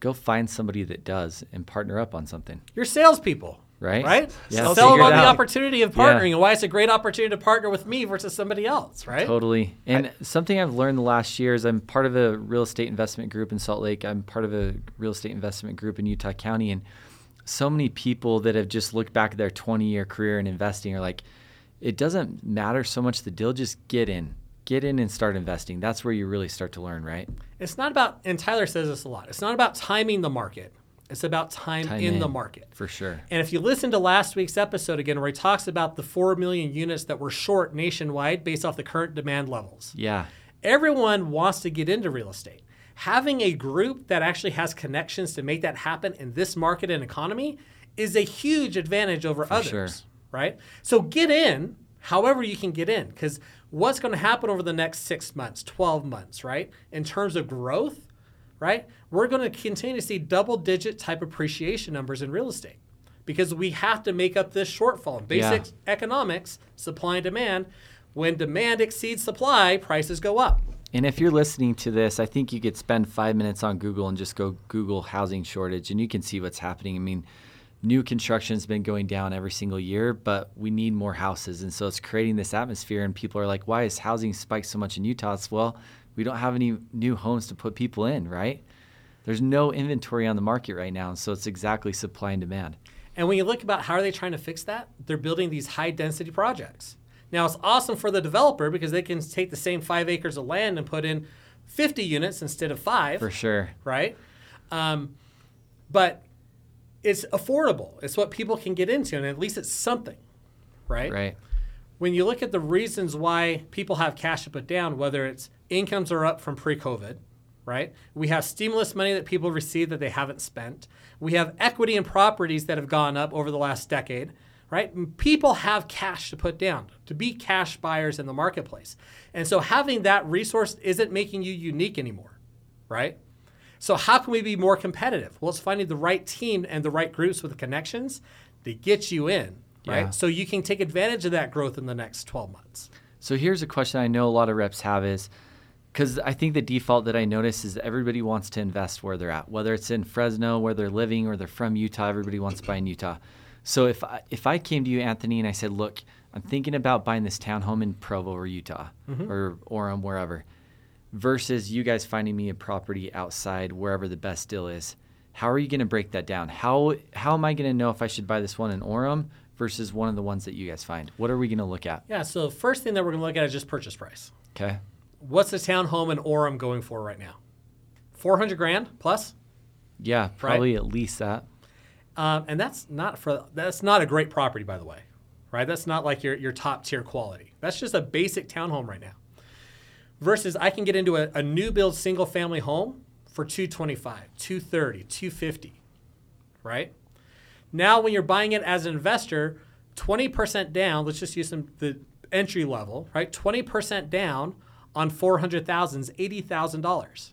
B: go find somebody that does and partner up on something.
C: You're salespeople.
B: Right?
C: Right?
B: Yeah,
C: Sell
B: figure
C: them on the opportunity of
B: Yeah.
C: partnering and why it's a great opportunity to partner with me versus somebody else, right?
B: Totally. And something I've learned the last year is I'm part of a real estate investment group in Salt Lake. I'm part of a real estate investment group in Utah County. And so many people that have just looked back at their 20 year career in investing are like, it doesn't matter so much the deal, just get in. Get in and start investing. That's where you really start to learn, right?
C: It's not about, and Tyler says this a lot, it's not about timing the market. It's about time,
B: Time
C: in,
B: in.
C: the market.
B: For sure.
C: And if you listen to last week's episode again, where he talks about the 4 million units that were short nationwide based off the current demand levels,
B: Yeah.
C: everyone wants to get into real estate. Having a group that actually has connections to make that happen in this market and economy is a huge advantage over others,
B: sure.
C: right? So get in, however you can get in. Because what's going to happen over the next six months, 12 months, right? In terms of growth, right? We're going to continue to see double digit type appreciation numbers in real estate because we have to make up this shortfall. In basic
B: Yeah.
C: economics, supply and demand, when demand exceeds supply, prices go up.
B: And if you're listening to this, I think you could spend five minutes on Google and just go Google housing shortage, and you can see what's happening. I mean, new construction has been going down every single year, but we need more houses, and so it's creating this atmosphere. And people are like, "Why is housing spiked so much in Utah?" It's well, we don't have any new homes to put people in, right? There's no inventory on the market right now, and so it's exactly supply and demand.
C: And when you look about how are they trying to fix that, they're building these high density projects. Now it's awesome for the developer because they can take the same five acres of land and put in 50 units instead of five,
B: For sure.
C: right? Um, but it's affordable. It's what people can get into, and at least it's something, right?
B: Right.
C: When you look at the reasons why people have cash to put down, whether it's incomes are up from pre-COVID, right? We have stimulus money that people receive that they haven't spent. We have equity in properties that have gone up over the last decade, right? People have cash to put down, to be cash buyers in the marketplace. And so having that resource isn't making you unique anymore, right? So how can we be more competitive? Well, it's finding the right team and the right groups with the connections to get you in, right?
B: Yeah.
C: So you can take advantage of that growth in the next 12 months.
B: So here's a question I know a lot of reps have is because I think the default that I notice is everybody wants to invest where they're at, whether it's in Fresno, where they're living, or they're from Utah. Everybody wants to buy in Utah. So if I, if I came to you, Anthony, and I said, "Look, I'm thinking about buying this townhome in Provo or Utah mm-hmm. or Orem, wherever," versus you guys finding me a property outside wherever the best deal is, how are you going to break that down? How how am I going to know if I should buy this one in Orem versus one of the ones that you guys find? What are we going to look at?
C: Yeah, so first thing that we're going to look at is just purchase price.
B: Okay.
C: What's the townhome in Orem going for right now? 400 grand plus?
B: Yeah, probably at least that.
C: Um, and that's not for that's not a great property by the way. Right? That's not like your your top tier quality. That's just a basic townhome right now. Versus I can get into a, a new build single family home for 225, 230, 250. Right? Now when you're buying it as an investor, 20% down, let's just use some the entry level, right? 20% down on 400,000 is $80,000.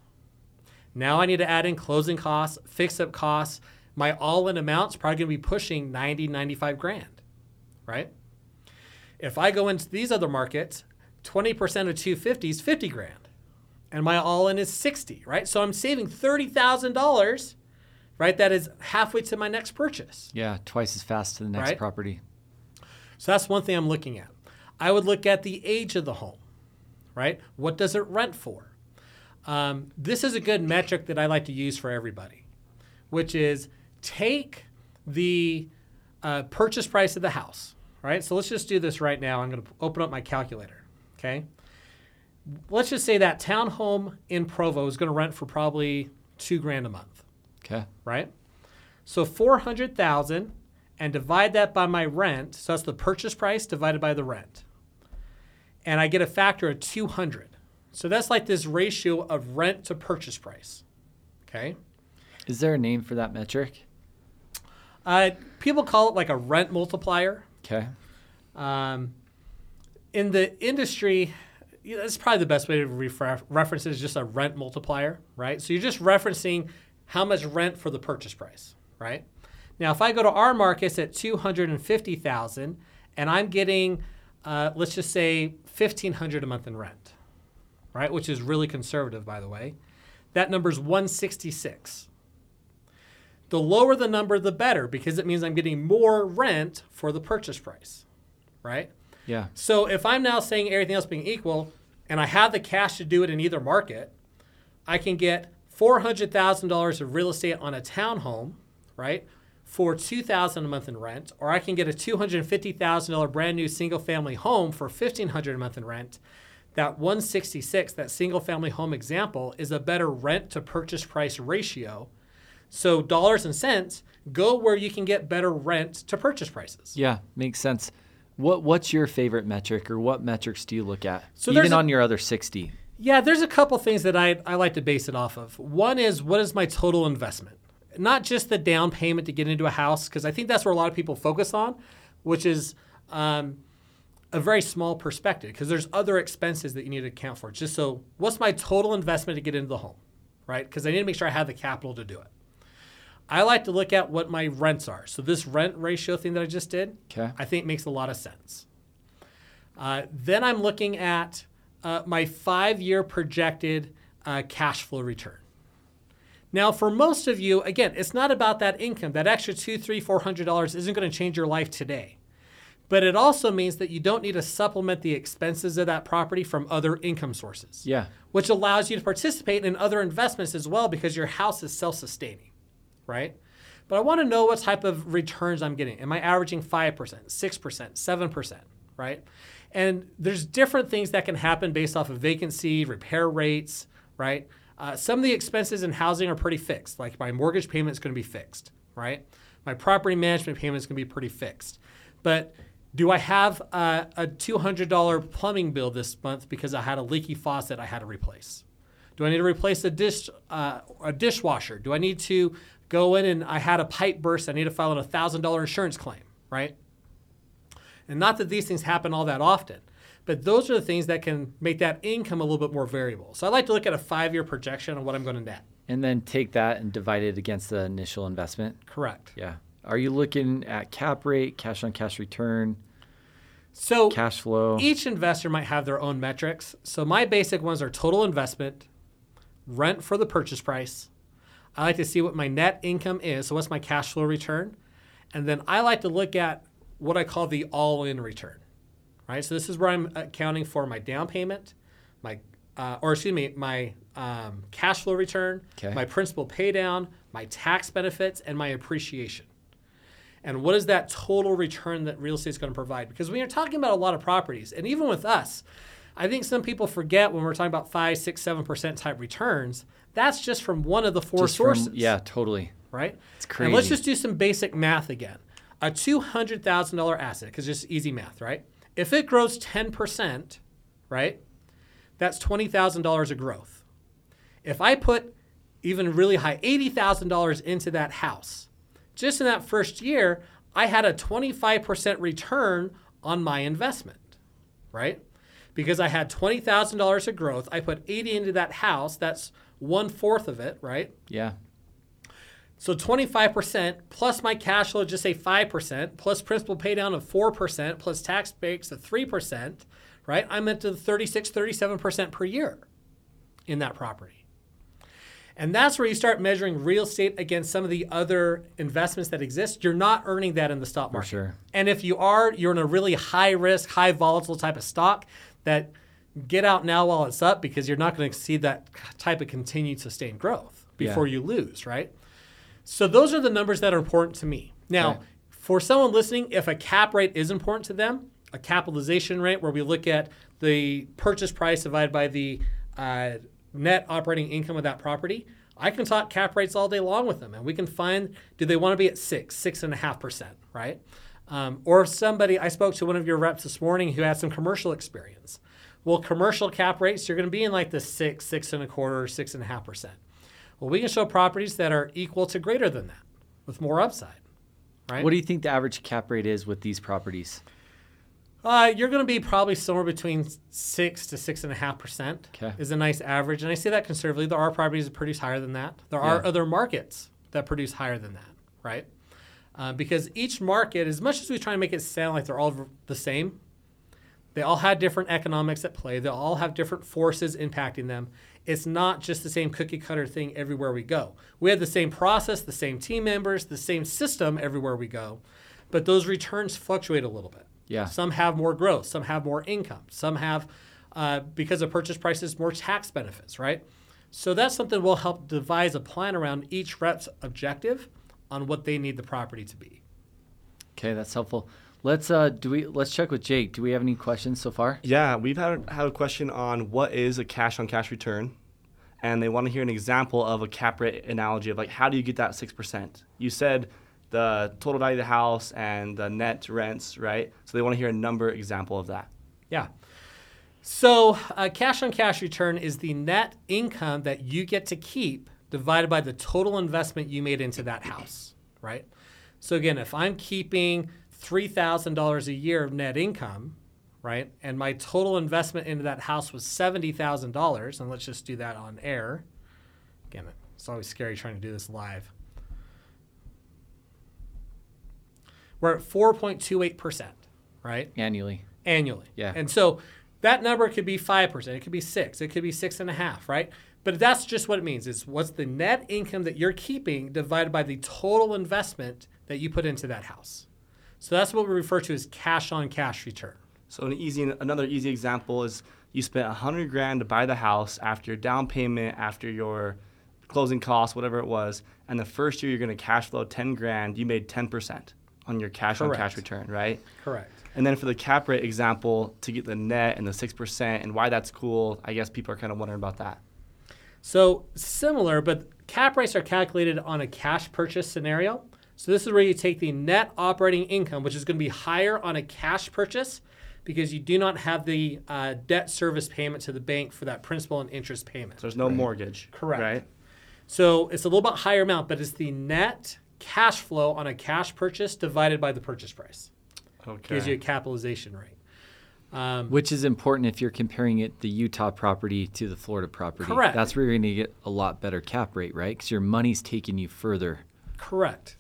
C: Now I need to add in closing costs, fix up costs. My all in amount's probably going to be pushing 90, 95 grand, right? If I go into these other markets, 20% of 250 is 50 grand, and my all in is 60, right? So I'm saving $30,000, right? That is halfway to my next purchase.
B: Yeah, twice as fast to the next
C: Right.
B: property.
C: So that's one thing I'm looking at. I would look at the age of the home, right? What does it rent for? Um, this is a good metric that I like to use for everybody, which is take the uh, purchase price of the house, right? So let's just do this right now. I'm going to open up my calculator, okay? Let's just say that townhome in Provo is going to rent for probably two grand a month
B: Okay.
C: right? So 400,000 and divide that by my rent. So that's the purchase price divided by the rent. And I get a factor of 200. So that's like this ratio of rent to purchase price. Okay?
B: Is there a name for that metric?
C: Uh, people call it like a rent multiplier.
B: Okay.
C: Um, in the industry, you know, that's probably the best way to refer- reference it is just a rent multiplier, right? So you're just referencing how much rent for the purchase price, right? Now, if I go to our markets at 250,000 and I'm getting, uh, let's just say 1,500 a month in rent, right? Which is really conservative, by the way. That number's 166. The lower the number, the better, because it means I'm getting more rent for the purchase price, right?
B: Yeah.
C: So if I'm now saying everything else being equal, and I have the cash to do it in either market, I can get four hundred thousand dollars of real estate on a townhome, right, for two thousand a month in rent, or I can get a two hundred fifty thousand dollar brand new single family home for fifteen hundred a month in rent. That 166, that single family home example, is a better rent to purchase price ratio. So dollars and cents go where you can get better rent to purchase prices.
B: Yeah, makes sense. What What's your favorite metric, or what metrics do you look at?
C: So
B: Even
C: a-
B: on your other sixty.
C: Yeah, there's a couple things that I, I like to base it off of. One is what is my total investment? Not just the down payment to get into a house, because I think that's where a lot of people focus on, which is um, a very small perspective because there's other expenses that you need to account for. Just so, what's my total investment to get into the home, right? Because I need to make sure I have the capital to do it. I like to look at what my rents are. So this rent ratio thing that I just did,
B: Okay.
C: I think makes a lot of sense. Uh, then I'm looking at uh, my five-year projected uh, cash flow return. Now, for most of you, again, it's not about that income. That extra two, three, four hundred dollars isn't going to change your life today. But it also means that you don't need to supplement the expenses of that property from other income sources,
B: Yeah.
C: which allows you to participate in other investments as well because your house is self-sustaining, right? But I want to know what type of returns I'm getting. Am I averaging 5%, 6%, 7%, right? And there's different things that can happen based off of vacancy, repair rates, right? Uh, some of the expenses in housing are pretty fixed. Like my mortgage payment is going to be fixed, right? My property management payment is going to be pretty fixed. But do I have a, a $200 plumbing bill this month because I had a leaky faucet I had to replace? Do I need to replace a dish uh, a dishwasher? Do I need to go in and I had a pipe burst? I need to file a thousand dollar insurance claim, right? And not that these things happen all that often, but those are the things that can make that income a little bit more variable. So I like to look at a five year projection on what I'm going to net.
B: And then take that and divide it against the initial investment.
C: Correct.
B: Yeah. Are you looking at cap rate, cash on cash return,
C: So
B: cash flow?
C: each investor might have their own metrics. So my basic ones are total investment, rent for the purchase price. I like to see what my net income is. So what's my cash flow return? And then I like to look at what I call the all-in return. Right? So this is where I'm accounting for my down payment, my uh, or excuse me, my um, cash flow return,
B: Okay.
C: my principal pay down, my tax benefits, and my appreciation. And what is that total return that real estate is going to provide? Because when you're talking about a lot of properties, and even with us, I think some people forget when we're talking about five, six, seven percent type returns. That's just from one of the four
B: Just from-
C: sources.
B: yeah, totally.
C: Right.
B: It's
C: And let's just do some basic math again. A two hundred thousand dollar asset, because just easy math, right? If it grows ten percent, right, that's twenty thousand dollars of growth. If I put even really high eighty thousand dollars into that house, just in that first year, I had a twenty five percent return on my investment, right? Because I had twenty thousand dollars of growth, I put eighty into that house. That's one fourth of it, right?
B: Yeah.
C: So 25% plus my cash flow, just say 5%, plus principal pay down of 4%, plus tax breaks of 3%, right? I'm into the 36, 37% per year in that property. And that's where you start measuring real estate against some of the other investments that exist. You're not earning that in the stock market.
B: sure.
C: And if you are, you're in a really high risk, high volatile type of stock that get out now while it's up because you're not going to see that type of continued sustained growth
B: Yeah.
C: before you lose, right? So those are the numbers that are important to me. Now, for someone listening, if a cap rate is important to them, a capitalization rate where we look at the purchase price divided by the uh, net operating income of that property, I can talk cap rates all day long with them, and we can find do they want to be at six, six and a half percent, right? Um, or somebody, I spoke to one of your reps this morning who had some commercial experience. Well, commercial cap rates, you're going to be in like the six, six and a quarter, six and a half percent. Well, we can show properties that are equal to greater than that with more upside, right?
B: What do you think the average cap rate is with these properties?
C: Uh, you're going to be probably somewhere between six to six and a half percent. Is a nice average, and I say that conservatively. There are properties that produce higher than that. There are
B: Yeah.
C: other markets that produce higher than that, right? Uh, because each market, as much as we try to make it sound like they're all the same, they all have different economics at play. They all have different forces impacting them. It's not just the same cookie cutter thing everywhere we go. We have the same process, the same team members, the same system everywhere we go, but those returns fluctuate a little bit.
B: Yeah.
C: Some have more growth, some have more income, some have, uh, because of purchase prices, more tax benefits, right? So that's something we'll help devise a plan around each rep's objective on what they need the property to be.
B: Okay, that's helpful. Let's uh do we let's check with Jake. Do we have any questions so far?
A: Yeah, we've had, had a question on what is a cash on cash return. And they want to hear an example of a cap rate analogy of like, how do you get that 6%? You said the total value of the house and the net rents, right? So they want to hear a number example of that.
C: Yeah. So, uh, cash on cash return is the net income that you get to keep divided by the total investment you made into that house, right? So, again, if I'm keeping $3,000 a year of net income, right? And my total investment into that house was $70,000. And let's just do that on air. Again, it's always scary trying to do this live. We're at 4.28%, right?
B: Annually.
C: Annually.
B: Yeah.
C: And so that number could be 5%, it could be 6 it could be six and a half, right? But that's just what it means. It's what's the net income that you're keeping divided by the total investment that you put into that house. So that's what we refer to as cash on cash return.
A: So an easy another easy example is you spent a hundred grand to buy the house after your down payment, after your closing costs, whatever it was, and the first year you're going to cash flow ten grand. You made ten percent on your cash on cash return, right?
C: Correct.
A: And then for the cap rate example, to get the net and the six percent and why that's cool, I guess people are kind of wondering about that.
C: So similar, but cap rates are calculated on a cash purchase scenario. So this is where you take the net operating income, which is going to be higher on a cash purchase because you do not have the uh, debt service payment to the bank for that principal and interest payment.
A: So there's no mortgage,
C: Correct.
A: Right?
C: So it's a little bit higher amount, but it's the net cash flow on a cash purchase divided by the purchase price.
A: Okay.
C: Gives you a capitalization rate. Um,
B: Which is important if you're comparing it the Utah property to the Florida property.
C: Correct.
B: That's where you're going to get a lot better cap rate, right? Because your money's taking you further.
C: Correct.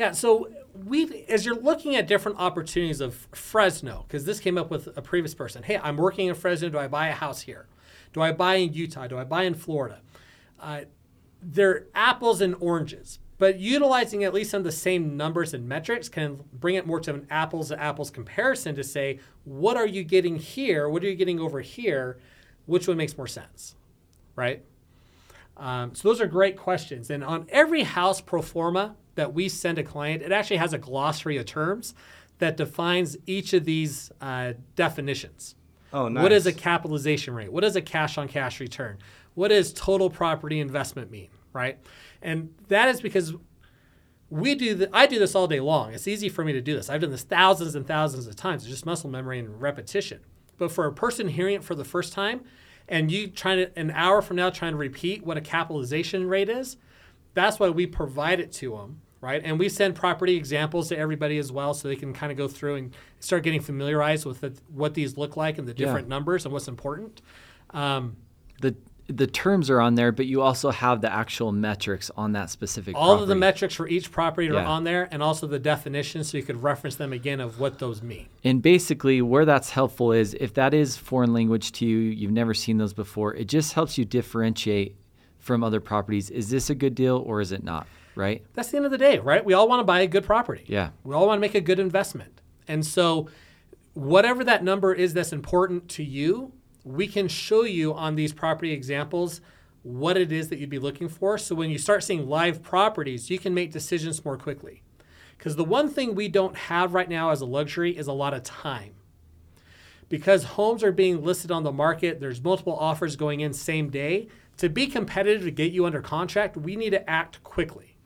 C: Yeah. So we, as you're looking at different opportunities of Fresno, because this came up with a previous person. Hey, I'm working in Fresno. Do I buy a house here? Do I buy in Utah? Do I buy in Florida? Uh, they're apples and oranges, but utilizing at least some of the same numbers and metrics can bring it more to an apples to apples comparison to say, what are you getting here? What are you getting over here? Which one makes more sense? Right? Um, so those are great questions. And on every house pro forma that we send a client, it actually has a glossary of terms that defines each of these uh, definitions.
A: Oh, nice.
C: What is a capitalization rate? What does a cash on cash return? What does total property investment mean? Right? And that is because we do the, I do this all day long. It's easy for me to do this. I've done this thousands and thousands of times. It's just muscle memory and repetition. But for a person hearing it for the first time, and you trying to an hour from now trying to repeat what a capitalization rate is, that's why we provide it to them, right? And we send property examples to everybody as well, so they can kind of go through and start getting familiarized with the, what these look like and the
B: Yeah.
C: different numbers and what's important. Um,
B: The the terms are on there, but you also have the actual metrics on that specific
C: all of the metrics for each property are on there, and also the definitions, so you could reference them again of what those mean.
B: And basically, where that's helpful is if that is foreign language to you, you've never seen those before, it just helps you differentiate from other properties. Is this a good deal or is it not? Right?
C: That's the end of the day, right? We all want to buy a good property.
B: Yeah.
C: We all want to make a good investment. And so, whatever that number is that's important to you, we can show you on these property examples what it is that you'd be looking for. So, when you start seeing live properties, you can make decisions more quickly. Because the one thing we don't have right now as a luxury is a lot of time. Because homes are being listed on the market, there's multiple offers going in same day. To be competitive to get you under contract, we need to act quickly.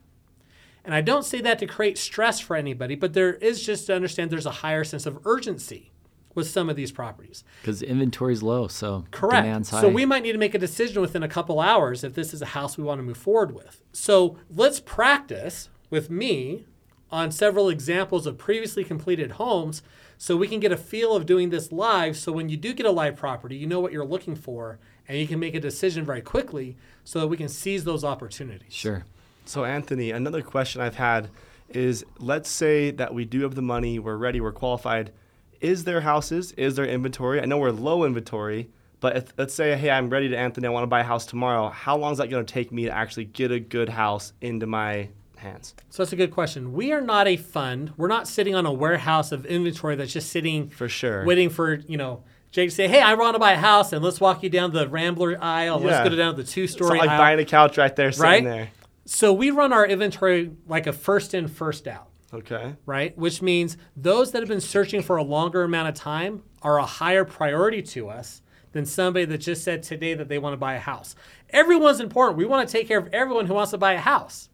C: And I don't say that to create stress for anybody, but there is just to understand there's a higher sense of urgency with some of these properties.
B: Because inventory is low, so
C: Correct.
B: demand's high.
C: So we might need to make a decision within a couple hours if this is a house we want to move forward with. So let's practice with me on several examples of previously completed homes so we can get a feel of doing this live. So when you do get a live property, you know what you're looking for and you can make a decision very quickly so that we can seize those opportunities.
B: sure.
A: So, Anthony, another question I've had is let's say that we do have the money, we're ready, we're qualified. Is there houses? Is there inventory? I know we're low inventory, but if, let's say, hey, I'm ready to Anthony, I want to buy a house tomorrow. How long is that going to take me to actually get a good house into my hands?
C: So that's a good question. We are not a fund. We're not sitting on a warehouse of inventory that's just sitting
A: For sure.
C: waiting for, you know, Jake say, hey, I want to buy a house and let's walk you down the Rambler aisle. Let's go down to the two-story
A: not like
C: aisle.
A: buying a couch right there, sitting
C: Right?
A: there.
C: so we run our inventory like a first in, first out,
A: Okay.
C: right? Which means those that have been searching for a longer amount of time are a higher priority to us than somebody that just said today that they want to buy a house. Everyone's important. We want to take care of everyone who wants to buy a house.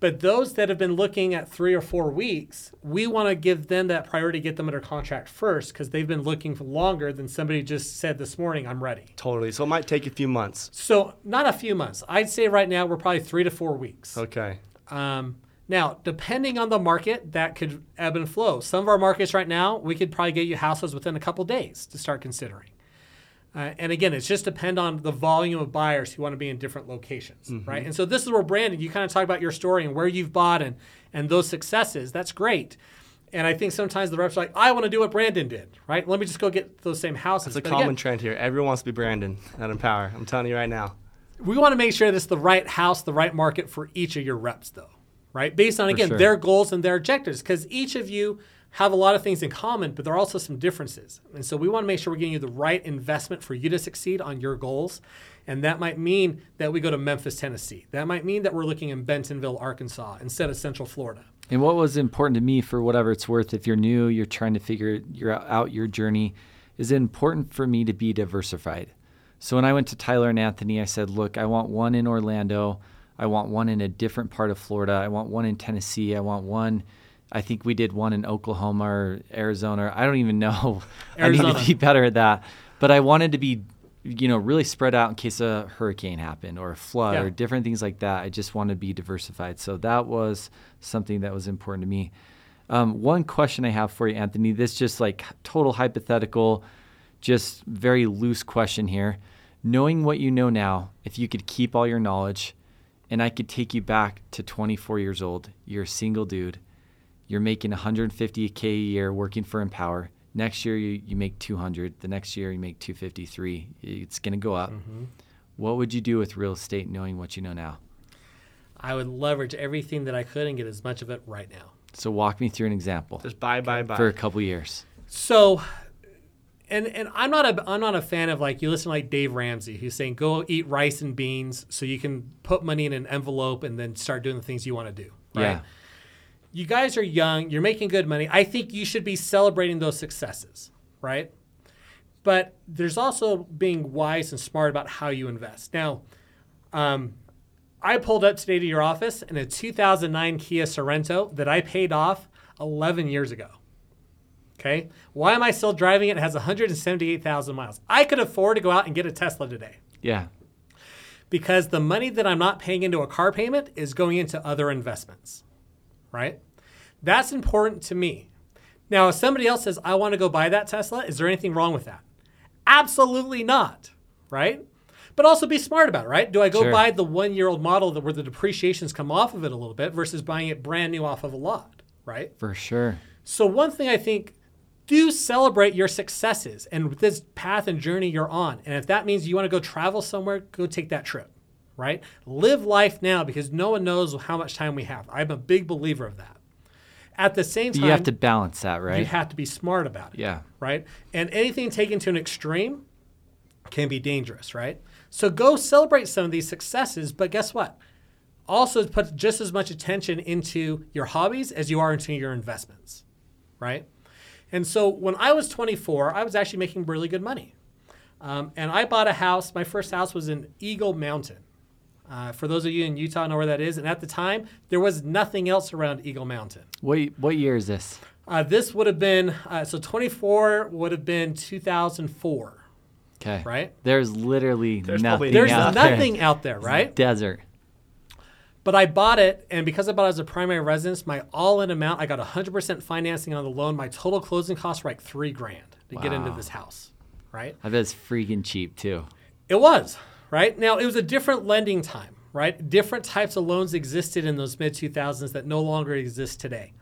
C: But those that have been looking at three or four weeks, we want to give them that priority, get them under contract first, because they've been looking for longer than somebody just said this morning, I'm ready.
A: Totally. So it might take a few months.
C: So, not a few months. I'd say right now we're probably three to four weeks.
A: Okay.
C: Um, Now, depending on the market, that could ebb and flow. Some of our markets right now, we could probably get you houses within a couple days to start considering. Uh, and again, it's just depend on the volume of buyers who want to be in different locations, right? And so this is where Brandon, you kind of talk about your story and where you've bought and and those successes. That's great. And I think sometimes the reps are like, I want to do what Brandon did, right? Let me just go get those same houses.
A: It's a
C: But
A: common
C: again,
A: trend here. Everyone wants to be Brandon at Empower. I'm telling you right now.
C: we want to make sure this is the right house, the right market for each of your reps, though, right? Based on, again,
B: sure.
C: their goals and their objectives, because each of you have a lot of things in common, but there are also some differences. And so we want to make sure we're getting you the right investment for you to succeed on your goals. And that might mean that we go to Memphis, Tennessee. That might mean that we're looking in Bentonville, Arkansas, instead of Central Florida.
B: And what was important to me for whatever it's worth, if you're new, you're trying to figure out your journey, is it important for me to be diversified? So when I went to Tyler and Anthony, I said, look, I want one in Orlando. I want one in a different part of Florida. I want one in Tennessee. I want one. I think we did one in Oklahoma or Arizona. I don't even know. I need to be better at that. But I wanted to be, you know, really spread out in case a hurricane happened or a flood
C: Yeah.
B: or different things like that. I just want to be diversified. So that was something that was important to me. Um, one question I have for you, Anthony. This just like total hypothetical, just very loose question here. Knowing what you know now, if you could keep all your knowledge, and I could take you back to 24 years old, you're a single dude, you're making 150k a year working for Empower. Next year you, you make 200. The next year you make 253. It's going to go up. Mm-hmm. What would you do with real estate knowing what you know now?
C: I would leverage everything that I could and get as much of it right now.
B: So walk me through an example
A: Just buy, buy, buy.
B: for a couple years.
C: So, and and I'm not a I'm not a fan of like you listen to like Dave Ramsey who's saying go eat rice and beans so you can put money in an envelope and then start doing the things you want to do. Right?
B: Yeah.
C: You guys are young. You're making good money. I think you should be celebrating those successes, right? But there's also being wise and smart about how you invest. Now, um, I pulled up today to your office in a 2009 Kia Sorento that I paid off 11 years ago. Okay. Why am I still driving it? It has 178,000 miles. I could afford to go out and get a Tesla today
B: Yeah.
C: because the money that I'm not paying into a car payment is going into other investments, right? That's important to me. Now, if somebody else says, I want to go buy that Tesla, is there anything wrong with that? Absolutely not, right? But also be smart about it, right? Do I go
B: Sure.
C: buy the one year old model that where the depreciations come off of it a little bit versus buying it brand new off of a lot, right?
B: For sure.
C: So one thing I think do celebrate your successes and this path and journey you're on. And if that means you want to go travel somewhere, go take that trip, right? Live life now because no one knows how much time we have. I'm a big believer of that. At the same time,
B: you have to balance that, right?
C: you have to be smart about it
B: yeah.
C: right? And anything taken to an extreme can be dangerous, right? So go celebrate some of these successes, but guess what? Also put just as much attention into your hobbies as you are into your investments, right? And so when I was 24, I was actually making really good money. Um, and I bought a house. My first house was in Eagle Mountain. Uh, for those of you in Utah, know where that is. And at the time, there was nothing else around Eagle Mountain.
B: What what year is this?
C: Uh, this would have been uh, so 24 would have been 2004,
B: Okay.
C: right?
B: There's literally
A: There's
B: nothing
C: There's
B: out
C: nothing out there,
B: there.
C: right?
B: Desert.
C: But I bought it, and because I bought it as a primary residence, my all-in amount, I got 100% financing on the loan. My total closing costs were like three grand to get into this house, right?
B: I bet it's freaking cheap too.
C: It was, right? Now, it was a different lending time, right? Different types of loans existed in those mid 2000s that no longer exist today.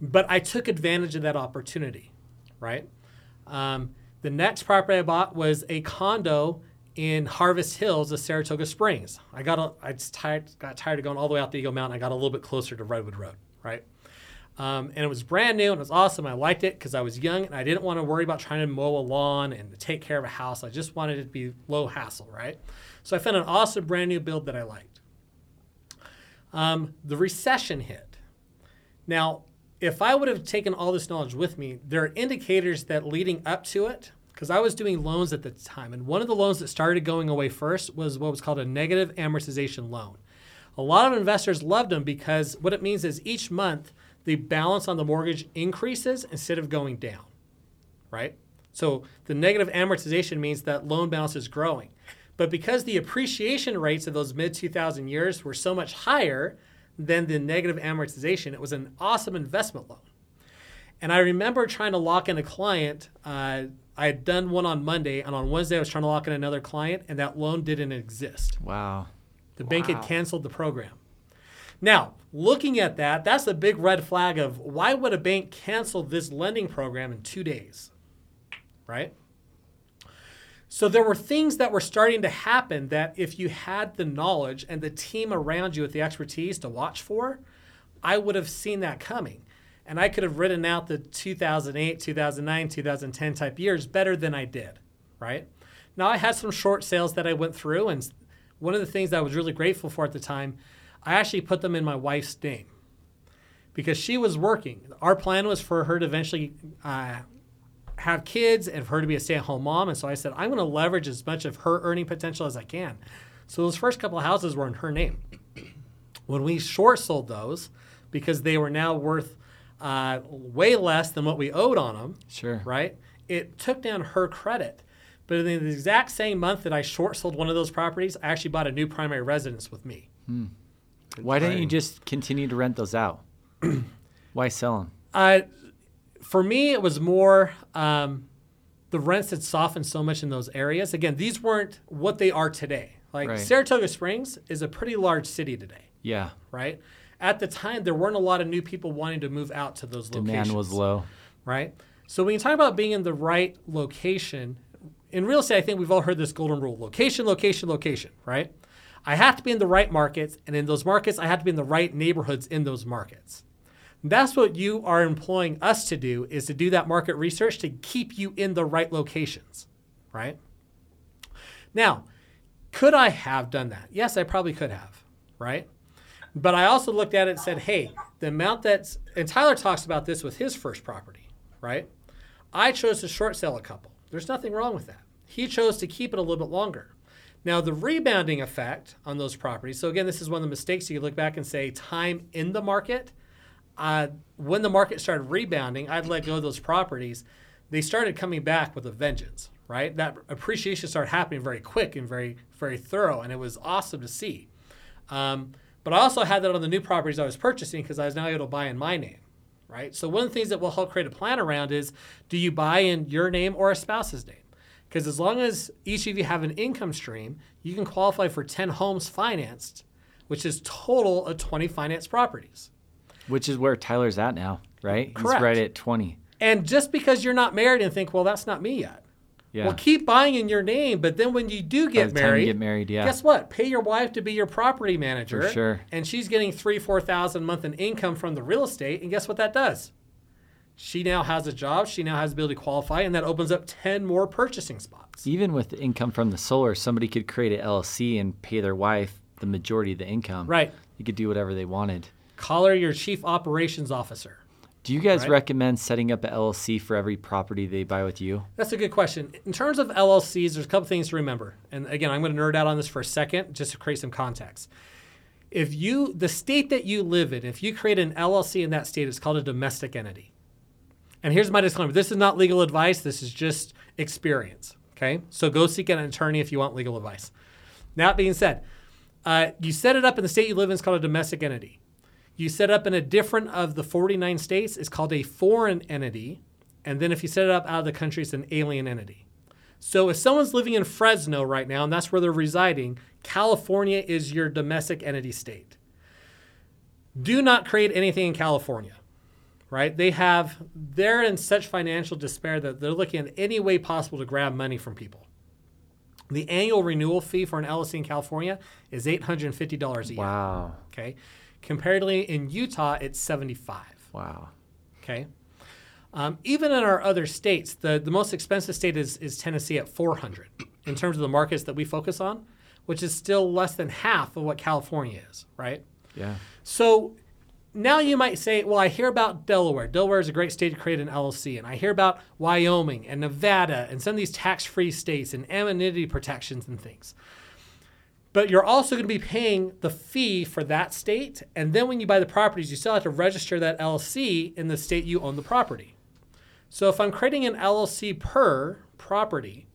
C: But I took advantage of that opportunity, right? Um, the next property I bought was a condo in Harvest Hills of Saratoga Springs. I got a, I tired, got tired of going all the way out the Eagle Mountain. I got a little bit closer to Redwood Road, right? Um, and it was brand new and it was awesome. I liked it because I was young and I didn't want to worry about trying to mow a lawn and take care of a house. I just wanted it to be low hassle, right? So I found an awesome brand new build that I liked. Um, the recession hit. Now, if I would have taken all this knowledge with me, there are indicators that leading up to it, because I was doing loans at the time, and one of the loans that started going away first was what was called a negative amortization loan. A lot of investors loved them because what it means is each month the balance on the mortgage increases instead of going down, right? So the negative amortization means that loan balance is growing. But because the appreciation rates of those mid 2000 years were so much higher, than the negative amortization. It was an awesome investment loan. And I remember trying to lock in a client. Uh, I had done one on Monday, and on Wednesday I was trying to lock in another client, and that loan didn't exist.
B: Wow.
C: The bank had canceled the program. Now, looking at that, that's a big red flag of why would a bank cancel this lending program in two days? Right? So there were things that were starting to happen that if you had the knowledge and the team around you with the expertise to watch for, I would have seen that coming. And I could have written out the 2008, 2009, 2010 type years better than I did, right? Now I had some short sales that I went through and one of the things that I was really grateful for at the time, I actually put them in my wife's name because she was working. Our plan was for her to eventually uh, have kids and for her to be a stay-at-home mom. And so I said, I'm going to leverage as much of her earning potential as I can. So those first couple of houses were in her name. When we short sold those, because they were now worth uh, way less than what we owed on them,
B: Sure.
C: right? It took down her credit. But in the exact same month that I short sold one of those properties, I actually bought a new primary residence with me.
B: Why didn't you just continue to rent those out? Why sell them?
C: Uh, for me, it was more um, the rents had softened so much in those areas. Again, these weren't what they are today. Like
B: Right.
C: Saratoga Springs is a pretty large city today,
B: Yeah.
C: right? At the time, there weren't a lot of new people wanting to move out to those
B: Demand
C: locations.
B: Demand was low.
C: right? So when you talk about being in the right location, in real estate, I think we've all heard this golden rule: location, location, location, right? I have to be in the right markets, and in those markets, I have to be in the right neighborhoods in those markets. That's what you are employing us to do: is to do that market research to keep you in the right locations, right? Now, could I have done that? Yes, I probably could have, right? But I also looked at it and said, hey, the amount that's, and Tyler talks about this with his first property, right? I chose to short sell a couple. There's nothing wrong with that. He chose to keep it a little bit longer. Now, the rebounding effect on those properties, so again, this is one of the mistakes you look back and say time in the market. Uh, when the market started rebounding, I'd let go of those properties. They started coming back with a vengeance, right? That appreciation started happening very quick and very, very thorough, and it was awesome to see. Um, but I also had that on the new properties I was purchasing because I was now able to buy in my name, right? So one of the things that we'll help create a plan around is do you buy in your name or a spouse's name? Because as long as each of you have an income stream, you can qualify for 10 homes financed, which is total of 20 financed properties.
B: Which is where Tyler's at now, right?
C: Correct.
B: He's right at 20.
C: And just because you're not married and think, well, that's not me yet.
B: Yeah.
C: Well, keep buying in your name, but then when you do get
B: the time you
C: married,
B: get married, yeah.
C: guess what? Pay your wife to be your property manager.
B: For sure.
C: And she's getting three, four thousand a month in income from the real estate. And guess what that does? She now has a job. She now has the ability to qualify, and that opens up ten more purchasing spots.
B: Even with the income from the solar, somebody could create an LLC and pay their wife the majority of the income.
C: Right.
B: You could do whatever they wanted.
C: Call her your chief operations officer.
B: Do you guys
C: Right.
B: recommend setting up an LLC for every property they buy with you?
C: That's a good question. In terms of LLCs, there's a couple things to remember. And again, I'm going to nerd out on this for a second just to create some context. If you, the state that you live in, if you create an LLC in that state, it's called a domestic entity. And here's my disclaimer this is not legal advice, this is just experience. Okay? So go seek an attorney if you want legal advice. That being said, uh, you set it up in the state you live in, it's called a domestic entity. You set up in a different of the 49 states, it's called a foreign entity. And then if you set it up out of the country, it's an alien entity. So if someone's living in Fresno right now and that's where they're residing, California is your domestic entity state. Do not create anything in California, right? They have, they're in such financial despair that they're looking at any way possible to grab money from people. The annual renewal fee for an LLC in California is $850 a year.
B: Wow.
C: Okay. Comparatively, in Utah, it's 75.
B: Wow.
C: Okay. Um, even in our other states, the, the most expensive state is, is Tennessee at 400 in terms of the markets that we focus on, which is still less than half of what California is, right?
B: Yeah.
C: So now you might say, well, I hear about Delaware. Delaware is a great state to create an LLC. And I hear about Wyoming and Nevada and some of these tax free states and amenity protections and things. But you're also going to be paying the fee for that state. And then when you buy the properties, you still have to register that LLC in the state you own the property. So if I'm creating an LLC per property,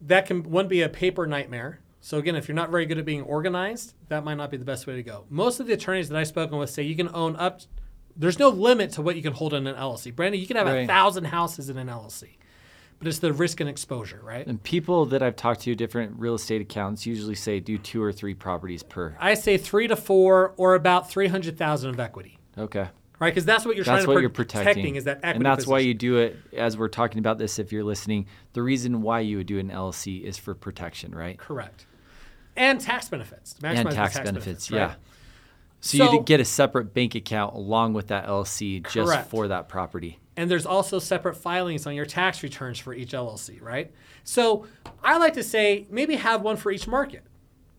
C: that can one be a paper nightmare. So again, if you're not very good at being organized, that might not be the best way to go. Most of the attorneys that I've spoken with say you can own up. There's no limit to what you can hold in an LLC. Brandon, you can have a thousand houses in an LLC, but it's the risk and exposure, right?
B: And people that I've talked to, different real estate accountants, usually say do two or three properties per.
C: I say three to four, or about three hundred thousand of equity,
B: Okay.
C: right? Because that's what you're
B: That's
C: trying
B: what
C: to
B: you're
C: pro-
B: protecting.
C: is that equity.
B: and that's why you do it as we're talking about this if you're listening. The reason why you would do an LLC is for protection, right?
C: correct, and tax benefits. to maximize
B: and
C: the
B: tax, benefits,
C: right?
B: yeah. So,
C: So-
B: you get a separate bank account along with that LLC just
C: Correct.
B: for that property.
C: And there's also separate filings on your tax returns for each LLC, right? So I like to say maybe have one for each market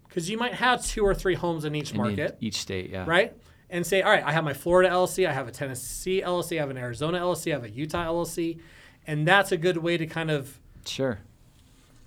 C: because you might have two or three homes in each
B: in
C: market,
B: each state, yeah.
C: right? And say, all right, I have my Florida LLC, I have a Tennessee LLC, I have an Arizona LLC, I have a Utah LLC. And that's a good way to kind of
B: Sure.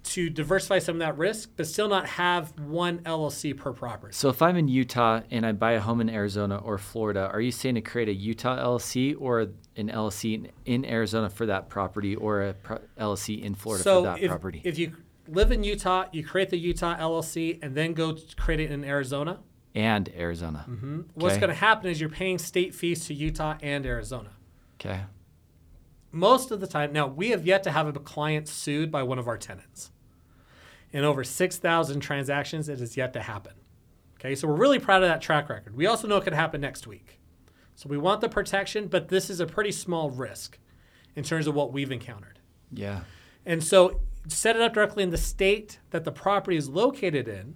C: To diversify some of that risk, but still not have one LLC per property.
B: So if I'm in Utah and I buy a home in Arizona or Florida, are you saying to create a Utah LLC or an LLC in, Arizona for that property or a pro- LLC in Florida
C: so
B: for that
C: if,
B: property?
C: if you live in Utah, you create the Utah LLC and then go create it in Arizona.
B: and Arizona.
C: Mm-hmm.
B: What's
C: going to happen is you're paying state fees to Utah and Arizona.
B: Okay.
C: Most of the time, now we have yet to have a client sued by one of our tenants. In over 6,000 transactions, it has yet to happen. Okay, so we're really proud of that track record. We also know it could happen next week. So we want the protection, but this is a pretty small risk in terms of what we've encountered.
B: Yeah.
C: And so set it up directly in the state that the property is located in.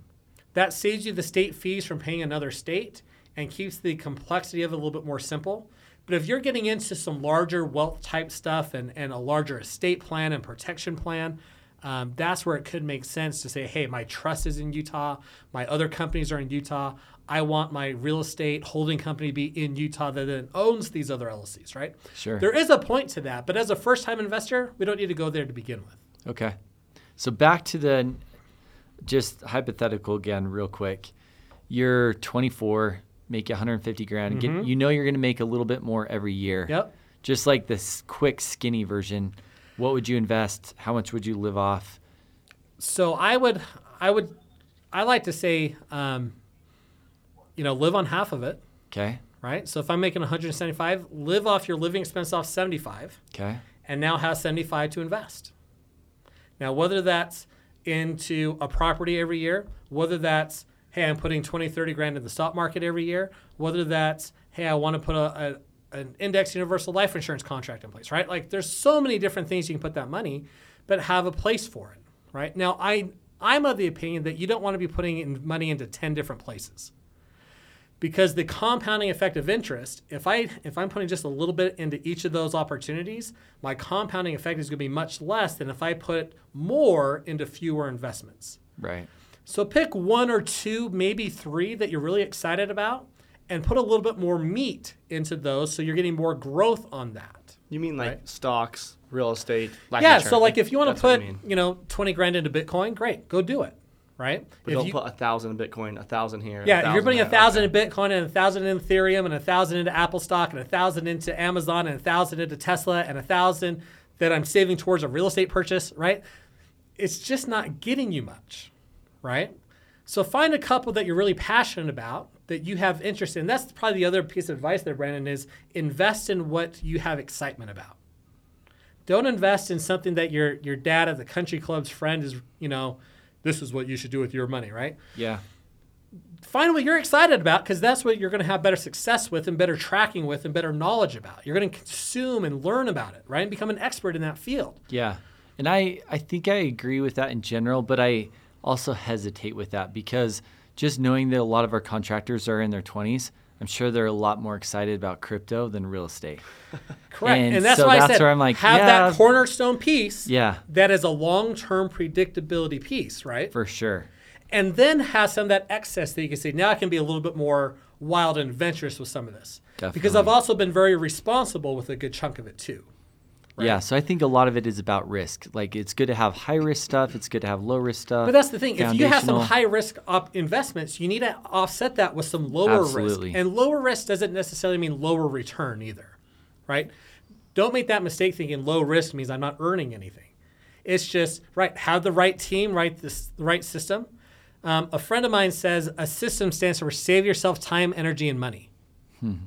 C: That saves you the state fees from paying another state and keeps the complexity of it a little bit more simple. But if you're getting into some larger wealth type stuff and, and a larger estate plan and protection plan, um, that's where it could make sense to say, hey, my trust is in Utah, my other companies are in Utah. I want my real estate holding company to be in Utah that then owns these other LLCs, right?
B: Sure.
C: There is a point to that, but as a first time investor, we don't need to go there to begin with.
B: Okay. So back to the just hypothetical again, real quick. You're 24, make 150 grand. Get, you know you're going to make a little bit more every year.
C: Mm-hmm. Yep.
B: Just like this quick, skinny version. What would you invest? How much would you live off?
C: So I would, I would, I like to say, um, you know, live on half of it,
B: Okay.
C: right? So if I'm making 175, live off your living expense off 75,
B: Okay.
C: and now have 75 to invest. Now, whether that's into a property every year, whether that's hey, I'm putting 20, 30 grand in the stock market every year, whether that's hey, I want to put a, a an index universal life insurance contract in place, right? Like there's so many different things you can put that money, but have a place for it, right? Now, I I'm of the opinion that you don't want to be putting in money into 10 different places because the compounding effect of interest if i if i'm putting just a little bit into each of those opportunities my compounding effect is going to be much less than if i put more into fewer investments
B: Right.
C: So pick one or two maybe three that you're really excited about and put a little bit more meat into those so you're getting more growth on that
A: You mean like
C: Right.
A: stocks, real estate, life
C: yeah so like if you want to
A: what I
C: put
A: mean.
C: you know 20 grand into bitcoin great go do it right
A: But
C: if
A: don't
C: you,
A: put a thousand in Bitcoin, a thousand here.
C: Yeah, if you're putting a thousand
A: Okay.
C: in Bitcoin and a thousand in Ethereum and a thousand into Apple stock and a thousand into Amazon and a thousand into Tesla and a thousand that I'm saving towards a real estate purchase, right? It's just not getting you much, right? So find a couple that you're really passionate about that you have interest in. That's probably the other piece of advice there, Brandon, is invest in what you have excitement about. Don't invest in something that your your dad at the country club's friend is, you know, this is what you should do with your money, right?
B: Yeah.
C: find what you're excited about because that's what you're going to have better success with and better tracking with and better knowledge about. You're going to consume and learn about it, right? And become an expert in that field.
B: Yeah. And I, I think I agree with that in general, but I also hesitate with that because just knowing that a lot of our contractors are in their 20s, I'm sure they're a lot more excited about crypto than real estate.
C: Correct.
B: And
C: And, that's
B: so
C: why I
B: that's
C: said
B: where I'm like,
C: have
B: yeah.
C: that cornerstone piece
B: Yeah,
C: that is a long-term predictability piece, right?
B: for sure.
C: and then have some of that excess that you can say, now I can be a little bit more wild and adventurous with some of this. Because I've also been very responsible with a good chunk of it too.
B: Yeah, so I think a lot of it is about risk. Like it's good to have high risk stuff, it's good to have low risk stuff.
C: But that's the thing. If you have some high risk op- investments, you need to offset that with some lower
B: Absolutely.
C: risk. And lower risk doesn't necessarily mean lower return either, right? Don't make that mistake thinking low risk means I'm not earning anything. It's just right. Have the right team, right? This the right system. Um, a friend of mine says a system stands for save yourself time, energy, and money.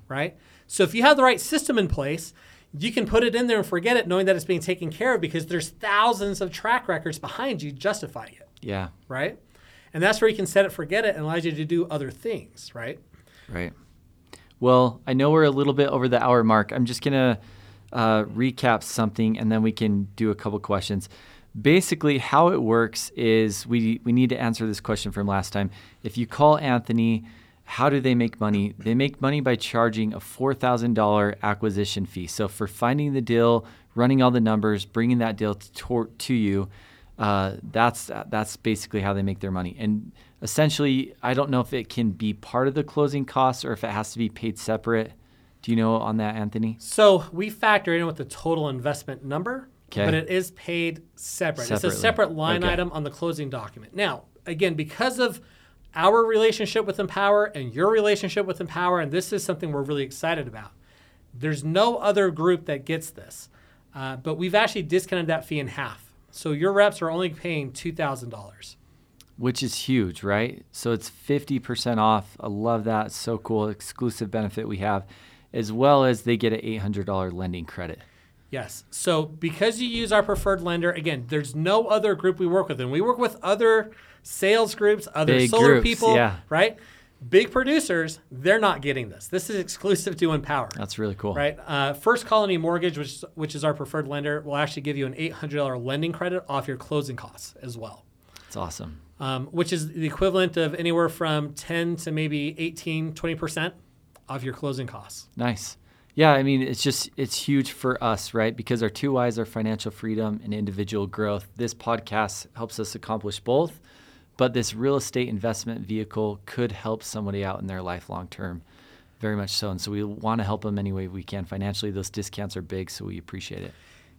C: Right? So if you have the right system in place, you can put it in there and forget it, knowing that it's being taken care of because there's thousands of track records behind you justifying it.
B: Yeah.
C: Right? And that's where you can set it, forget it, and allows you to do other things. Right?
B: Right. Well, I know we're a little bit over the hour mark. I'm just going to uh, recap something and then we can do a couple questions. Basically, how it works is we, we need to answer this question from last time. If you call Anthony, how do they make money? They make money by charging a $4,000 acquisition fee. So, for finding the deal, running all the numbers, bringing that deal to, to you, uh, that's that's basically how they make their money. And essentially, I don't know if it can be part of the closing costs or if it has to be paid separate. Do you know on that, Anthony?
C: So we factor in with the total investment number,
B: Okay.
C: but it is paid separate. It's a separate line
B: Okay.
C: item on the closing document. Now, again, because of our relationship with Empower and your relationship with Empower, and this is something we're really excited about. There's no other group that gets this, uh, but we've actually discounted that fee in half. So your reps are only paying two thousand dollars.
B: Which is huge, right? So it's 50% off. I love that. So cool. Exclusive benefit we have, as well as they get an $800 lending credit.
C: Yes. So because you use our preferred lender, again, there's no other group we work with, and we work with other sales groups, other
B: Big
C: solar
B: groups,
C: people,
B: yeah.
C: right? Big producers, they're not getting this. This is exclusive to Empower.
B: That's really cool.
C: Right. Uh, First Colony Mortgage, which which is our preferred lender, will actually give you an eight hundred dollar lending credit off your closing costs as well,
B: It's awesome.
C: um, which is the equivalent of anywhere from ten to maybe 18, 20 percent of your closing costs.
B: Nice. Yeah, I mean, it's just it's huge for us, right? Because our two Y's are financial freedom and individual growth. This podcast helps us accomplish both, but this real estate investment vehicle could help somebody out in their life long term, very much so. And so we want to help them any way we can financially. Those discounts are big, so we appreciate it.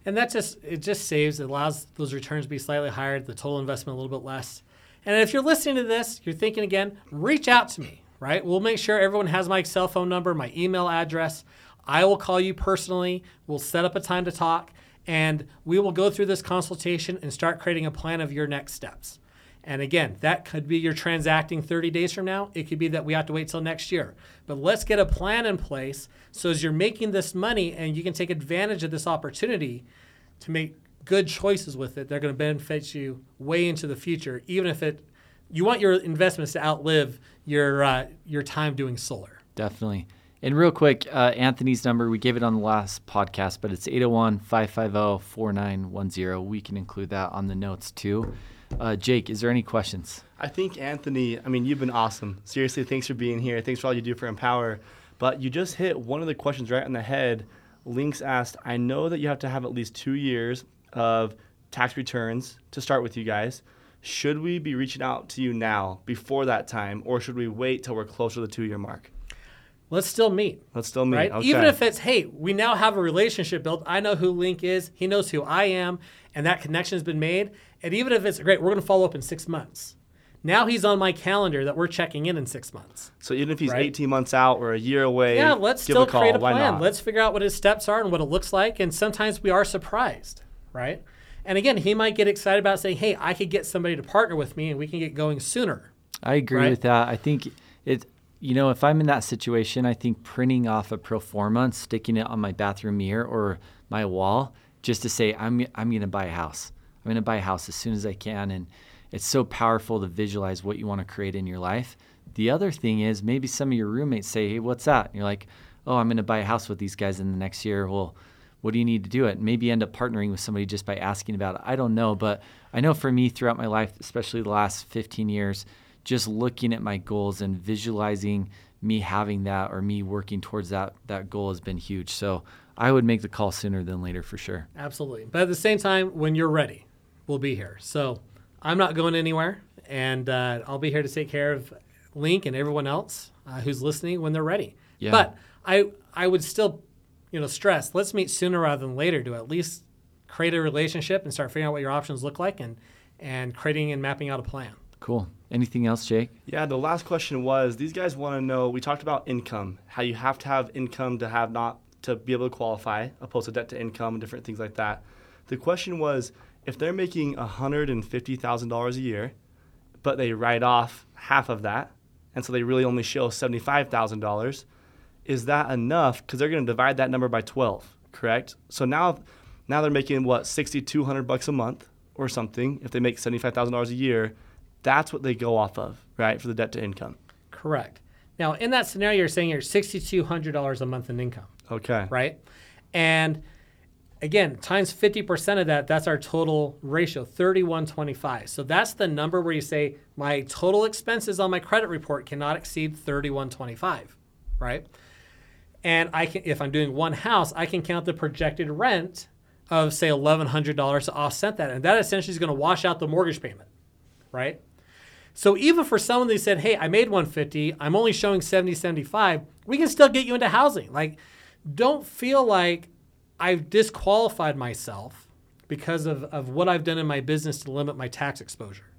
C: And that just it just saves, it allows those returns to be slightly higher, the total investment a little bit less. And if you're listening to this, you're thinking again, reach out to me, right? We'll make sure everyone has my cell phone number, my email address. I will call you personally. We'll set up a time to talk and we will go through this consultation and start creating a plan of your next steps. And again, that could be you're transacting 30 days from now. It could be that we have to wait till next year. But let's get a plan in place so as you're making this money and you can take advantage of this opportunity to make good choices with it. They're going to benefit you way into the future, even if it you want your investments to outlive your uh, your time doing solar.
B: Definitely. And real quick, uh, Anthony's number, we gave it on the last podcast, but it's 801 550 4910. We can include that on the notes too. Uh, Jake, is there any questions?
A: I think Anthony, I mean, you've been awesome. Seriously, thanks for being here. Thanks for all you do for Empower. But you just hit one of the questions right on the head. Links asked, I know that you have to have at least two years of tax returns to start with you guys. Should we be reaching out to you now before that time, or should we wait till we're closer to the two year mark?
C: Let's still meet.
A: Let's still meet.
C: right?
A: Okay.
C: Even if it's, hey, we now have a relationship built. I know who Link is. He knows who I am, and that connection has been made. And even if it's great, we're going to follow up in six months. Now he's on my calendar that we're checking in in six months.
A: so even if he's
C: right?
A: 18 months out or a year away,
C: Yeah, let's
A: give
C: still
A: a call.
C: create a
A: Why
C: plan.
A: not?
C: Let's figure out what his steps are and what it looks like. And sometimes we are surprised, right? And again, he might get excited about saying, "Hey, I could get somebody to partner with me, and we can get going sooner."
B: I agree
C: Right.
B: with that. I think it, you know, if I'm in that situation, I think printing off a pro forma and sticking it on my bathroom mirror or my wall just to say, I'm, I'm going to buy a house. I'm going to buy a house as soon as I can. And it's so powerful to visualize what you want to create in your life. The other thing is maybe some of your roommates say, Hey, what's that? And you're like, Oh, I'm going to buy a house with these guys in the next year. Well, what do you need to do it? Maybe end up partnering with somebody just by asking about it. I don't know, but I know for me throughout my life, especially the last 15 years, just looking at my goals and visualizing me having that or me working towards that that goal has been huge. So I would make the call sooner than later for sure.
C: Absolutely. But at the same time, when you're ready, we'll be here. So I'm not going anywhere, and uh, I'll be here to take care of Link and everyone else uh, who's listening when they're ready.
B: Yeah.
C: But I I would still, you know, stress. Let's meet sooner rather than later to at least create a relationship and start figuring out what your options look like and and creating and mapping out a plan.
B: Cool. Anything else, Jake?
A: Yeah, the last question was these guys want to know. We talked about income, how you have to have income to have not to be able to qualify, opposed to debt to income and different things like that. The question was if they're making $150,000 a year, but they write off half of that, and so they really only show $75,000, is that enough? Because they're going to divide that number by 12, correct? So now, now they're making what 6,200 bucks a month or something. If they make $75,000 a year, that's what they go off of, right, for the debt to income.
C: Correct. Now, in that scenario, you're saying you're $6,200 a month in income,
A: Okay.
C: right? And again, times 50% of that, that's our total ratio, 3125. So that's the number where you say my total expenses on my credit report cannot exceed 3125, right? And I can if I'm doing one house, I can count the projected rent of say $1100 to offset that. And that essentially is going to wash out the mortgage payment, right? So even for someone that said, "Hey, I made 150, I'm only showing 70, 75," we can still get you into housing. Like, don't feel like I've disqualified myself because of, of what I've done in my business to limit my tax exposure.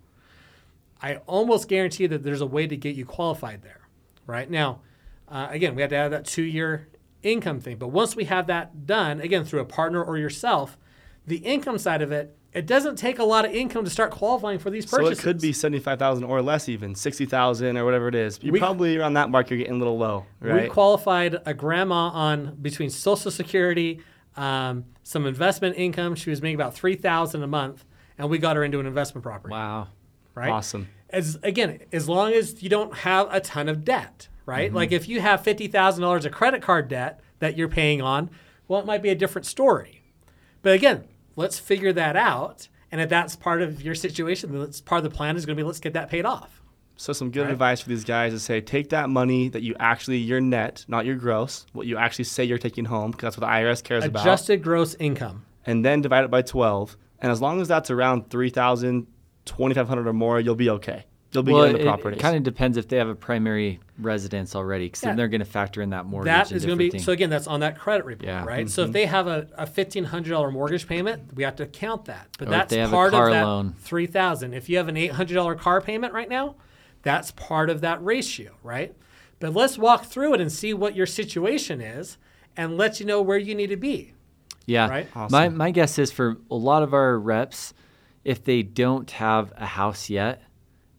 C: I almost guarantee that there's a way to get you qualified there, right? Now, uh, again, we have to have that two-year income thing, but once we have that done, again through a partner or yourself, the income side of it it doesn't take a lot of income to start qualifying for these purchases.
A: So it could be 75,000 or less even, 60,000 or whatever it is. You're
C: We-
A: probably around that mark you're getting a little low, right?
C: We qualified a grandma on between Social Security, um, some investment income. She was making about three thousand a month, and we got her into an investment property.
B: Wow.
C: Right.
A: Awesome.
C: As again, as long as you don't have a ton of debt, right?
A: Mm-hmm.
C: Like if you have fifty thousand dollars of credit card debt that you're paying on, well, it might be a different story. But again, let's figure that out. And if that's part of your situation, then that's part of the plan is going to be let's get that paid off.
A: So some good
C: Right.
A: advice for these guys is say take that money that you actually your net, not your gross, what you actually say you're taking home, because that's what the IRS cares about,
C: Adjusted gross income.
A: and then divide it by 12. And as long as that's around 3,000, 2,500 or more, you'll be okay. You'll be
B: Well,
A: getting the
B: it,
A: properties.
B: kind of depends if they have a primary residence already, because
C: Yeah.
B: then they're going to factor in that mortgage.
C: That is going to be
B: different
C: so again. That's on that credit report,
B: Yeah.
C: right? So if mm-hmm. they have a, a fifteen hundred dollar mortgage payment, we have to count that. But
B: Or if
C: that's
B: they have a
C: part
B: car
C: of that
B: loan.
C: three thousand. If you have an eight hundred dollar car payment right now, that's part of that ratio, right? But let's walk through it and see what your situation is, and let you know where you need to be.
B: Yeah.
C: Right?
B: My my guess is for a lot of our reps, if they don't have a house yet,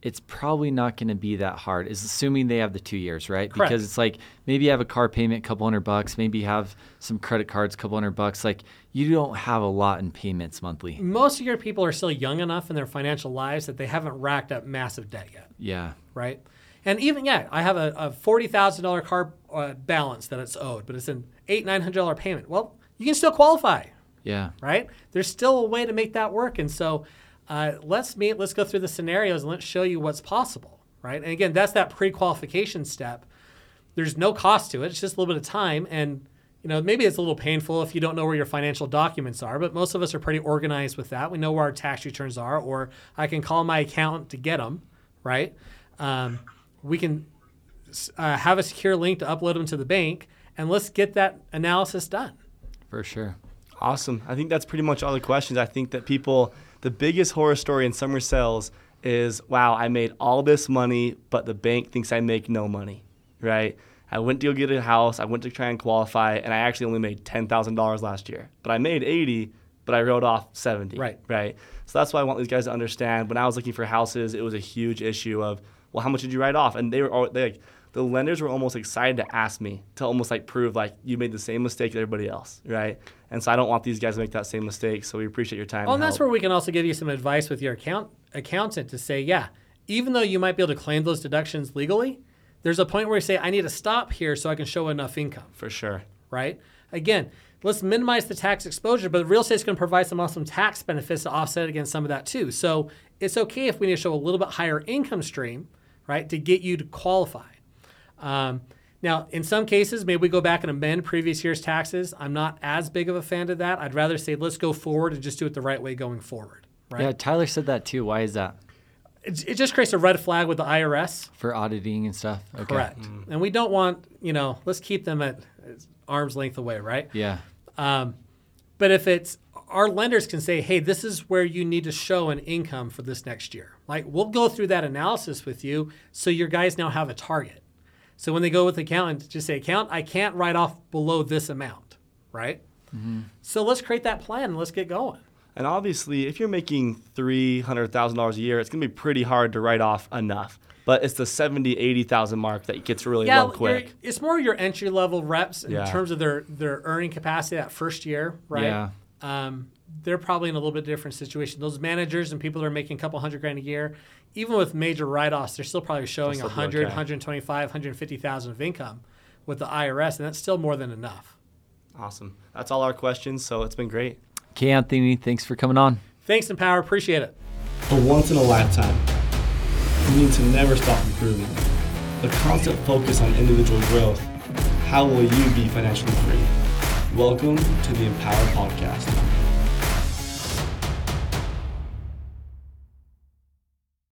B: it's probably not going to be that hard. Is assuming they have the two years, right?
C: Correct.
B: Because it's like maybe you have a car payment, a couple hundred bucks, maybe you have some credit cards, a couple hundred bucks. Like you don't have a lot in payments monthly.
C: Most of your people are still young enough in their financial lives that they haven't racked up massive debt yet.
B: Yeah.
C: right? And even yet, I have a, a forty thousand dollar car uh, balance that it's owed, but it's an eight nine hundred dollar payment. Well, you can still qualify,
B: Yeah.
C: right? There's still a way to make that work, and so uh, let's meet. Let's go through the scenarios and let's show you what's possible, right? And again, that's that pre-qualification step. There's no cost to it. It's just a little bit of time, and you know maybe it's a little painful if you don't know where your financial documents are. But most of us are pretty organized with that. We know where our tax returns are, or I can call my accountant to get them, right? Um, we can uh, have a secure link to upload them to the bank, and let's get that analysis done.
B: For sure.
A: Awesome. I think that's pretty much all the questions. I think that people, the biggest horror story in summer sales is, wow, I made all this money, but the bank thinks I make no money, right? I went to go get a house. I went to try and qualify, and I actually only made ten thousand dollars last year. But I made eighty, but I wrote off seventy.
C: Right.
A: Right. So that's why I want these guys to understand. When I was looking for houses, it was a huge issue of, well, how much did you write off? And they were all, they like the lenders were almost excited to ask me to almost like prove like you made the same mistake as everybody else, right? And so I don't want these guys to make that same mistake. So we appreciate your time.
C: Well,
A: and
C: that's
A: help.
C: where we can also give you some advice with your account accountant to say, yeah, even though you might be able to claim those deductions legally, there's a point where you say, I need to stop here so I can show enough income,
A: for sure.
C: right? Again, let's minimize the tax exposure, but real estate's going to provide some awesome tax benefits to offset against some of that too. So it's okay if we need to show a little bit higher income stream, right, to get you to qualify. Um, now, in some cases, maybe we go back and amend previous year's taxes. I'm not as big of a fan of that. I'd rather say let's go forward and just do it the right way going forward. Right?
B: Yeah. Tyler said that too. Why is that?
C: It, it just creates a red flag with the IRS.
B: For auditing and stuff. Okay.
C: Correct. And we don't want, you know, let's keep them at arm's length away, right?
B: Yeah.
C: Um, but if it's our lenders can say, hey, this is where you need to show an income for this next year. Like we'll go through that analysis with you so your guys now have a target. So when they go with the accountant, just say, account, I can't write off below this amount, right? So let's create that plan and let's get going.
A: And obviously, if you're making $300,000 a year, it's going to be pretty hard to write off enough. But it's the 70, 80,000 mark that gets really
C: yeah,
A: low
C: you're-
A: quick.
C: it's more your entry level reps in
A: Yeah.
C: terms of their their earning capacity that first year, right?
B: Yeah.
C: Um, they're probably in a little bit different situation. Those managers and people that are making a couple hundred grand a year, even with major write-offs, they're still probably showing
A: They'll still be
C: 100,
A: okay.
C: 125, 150,000 of income with the IRS, and that's still more than enough.
A: Awesome. That's all our questions, so it's been great.
B: Okay, Anthony, thanks for coming on.
C: Thanks, Empower. Appreciate it.
A: A once in a lifetime. You need to never stop improving. The constant focus on individual growth. How will you be financially free? Welcome to the Empower Podcast.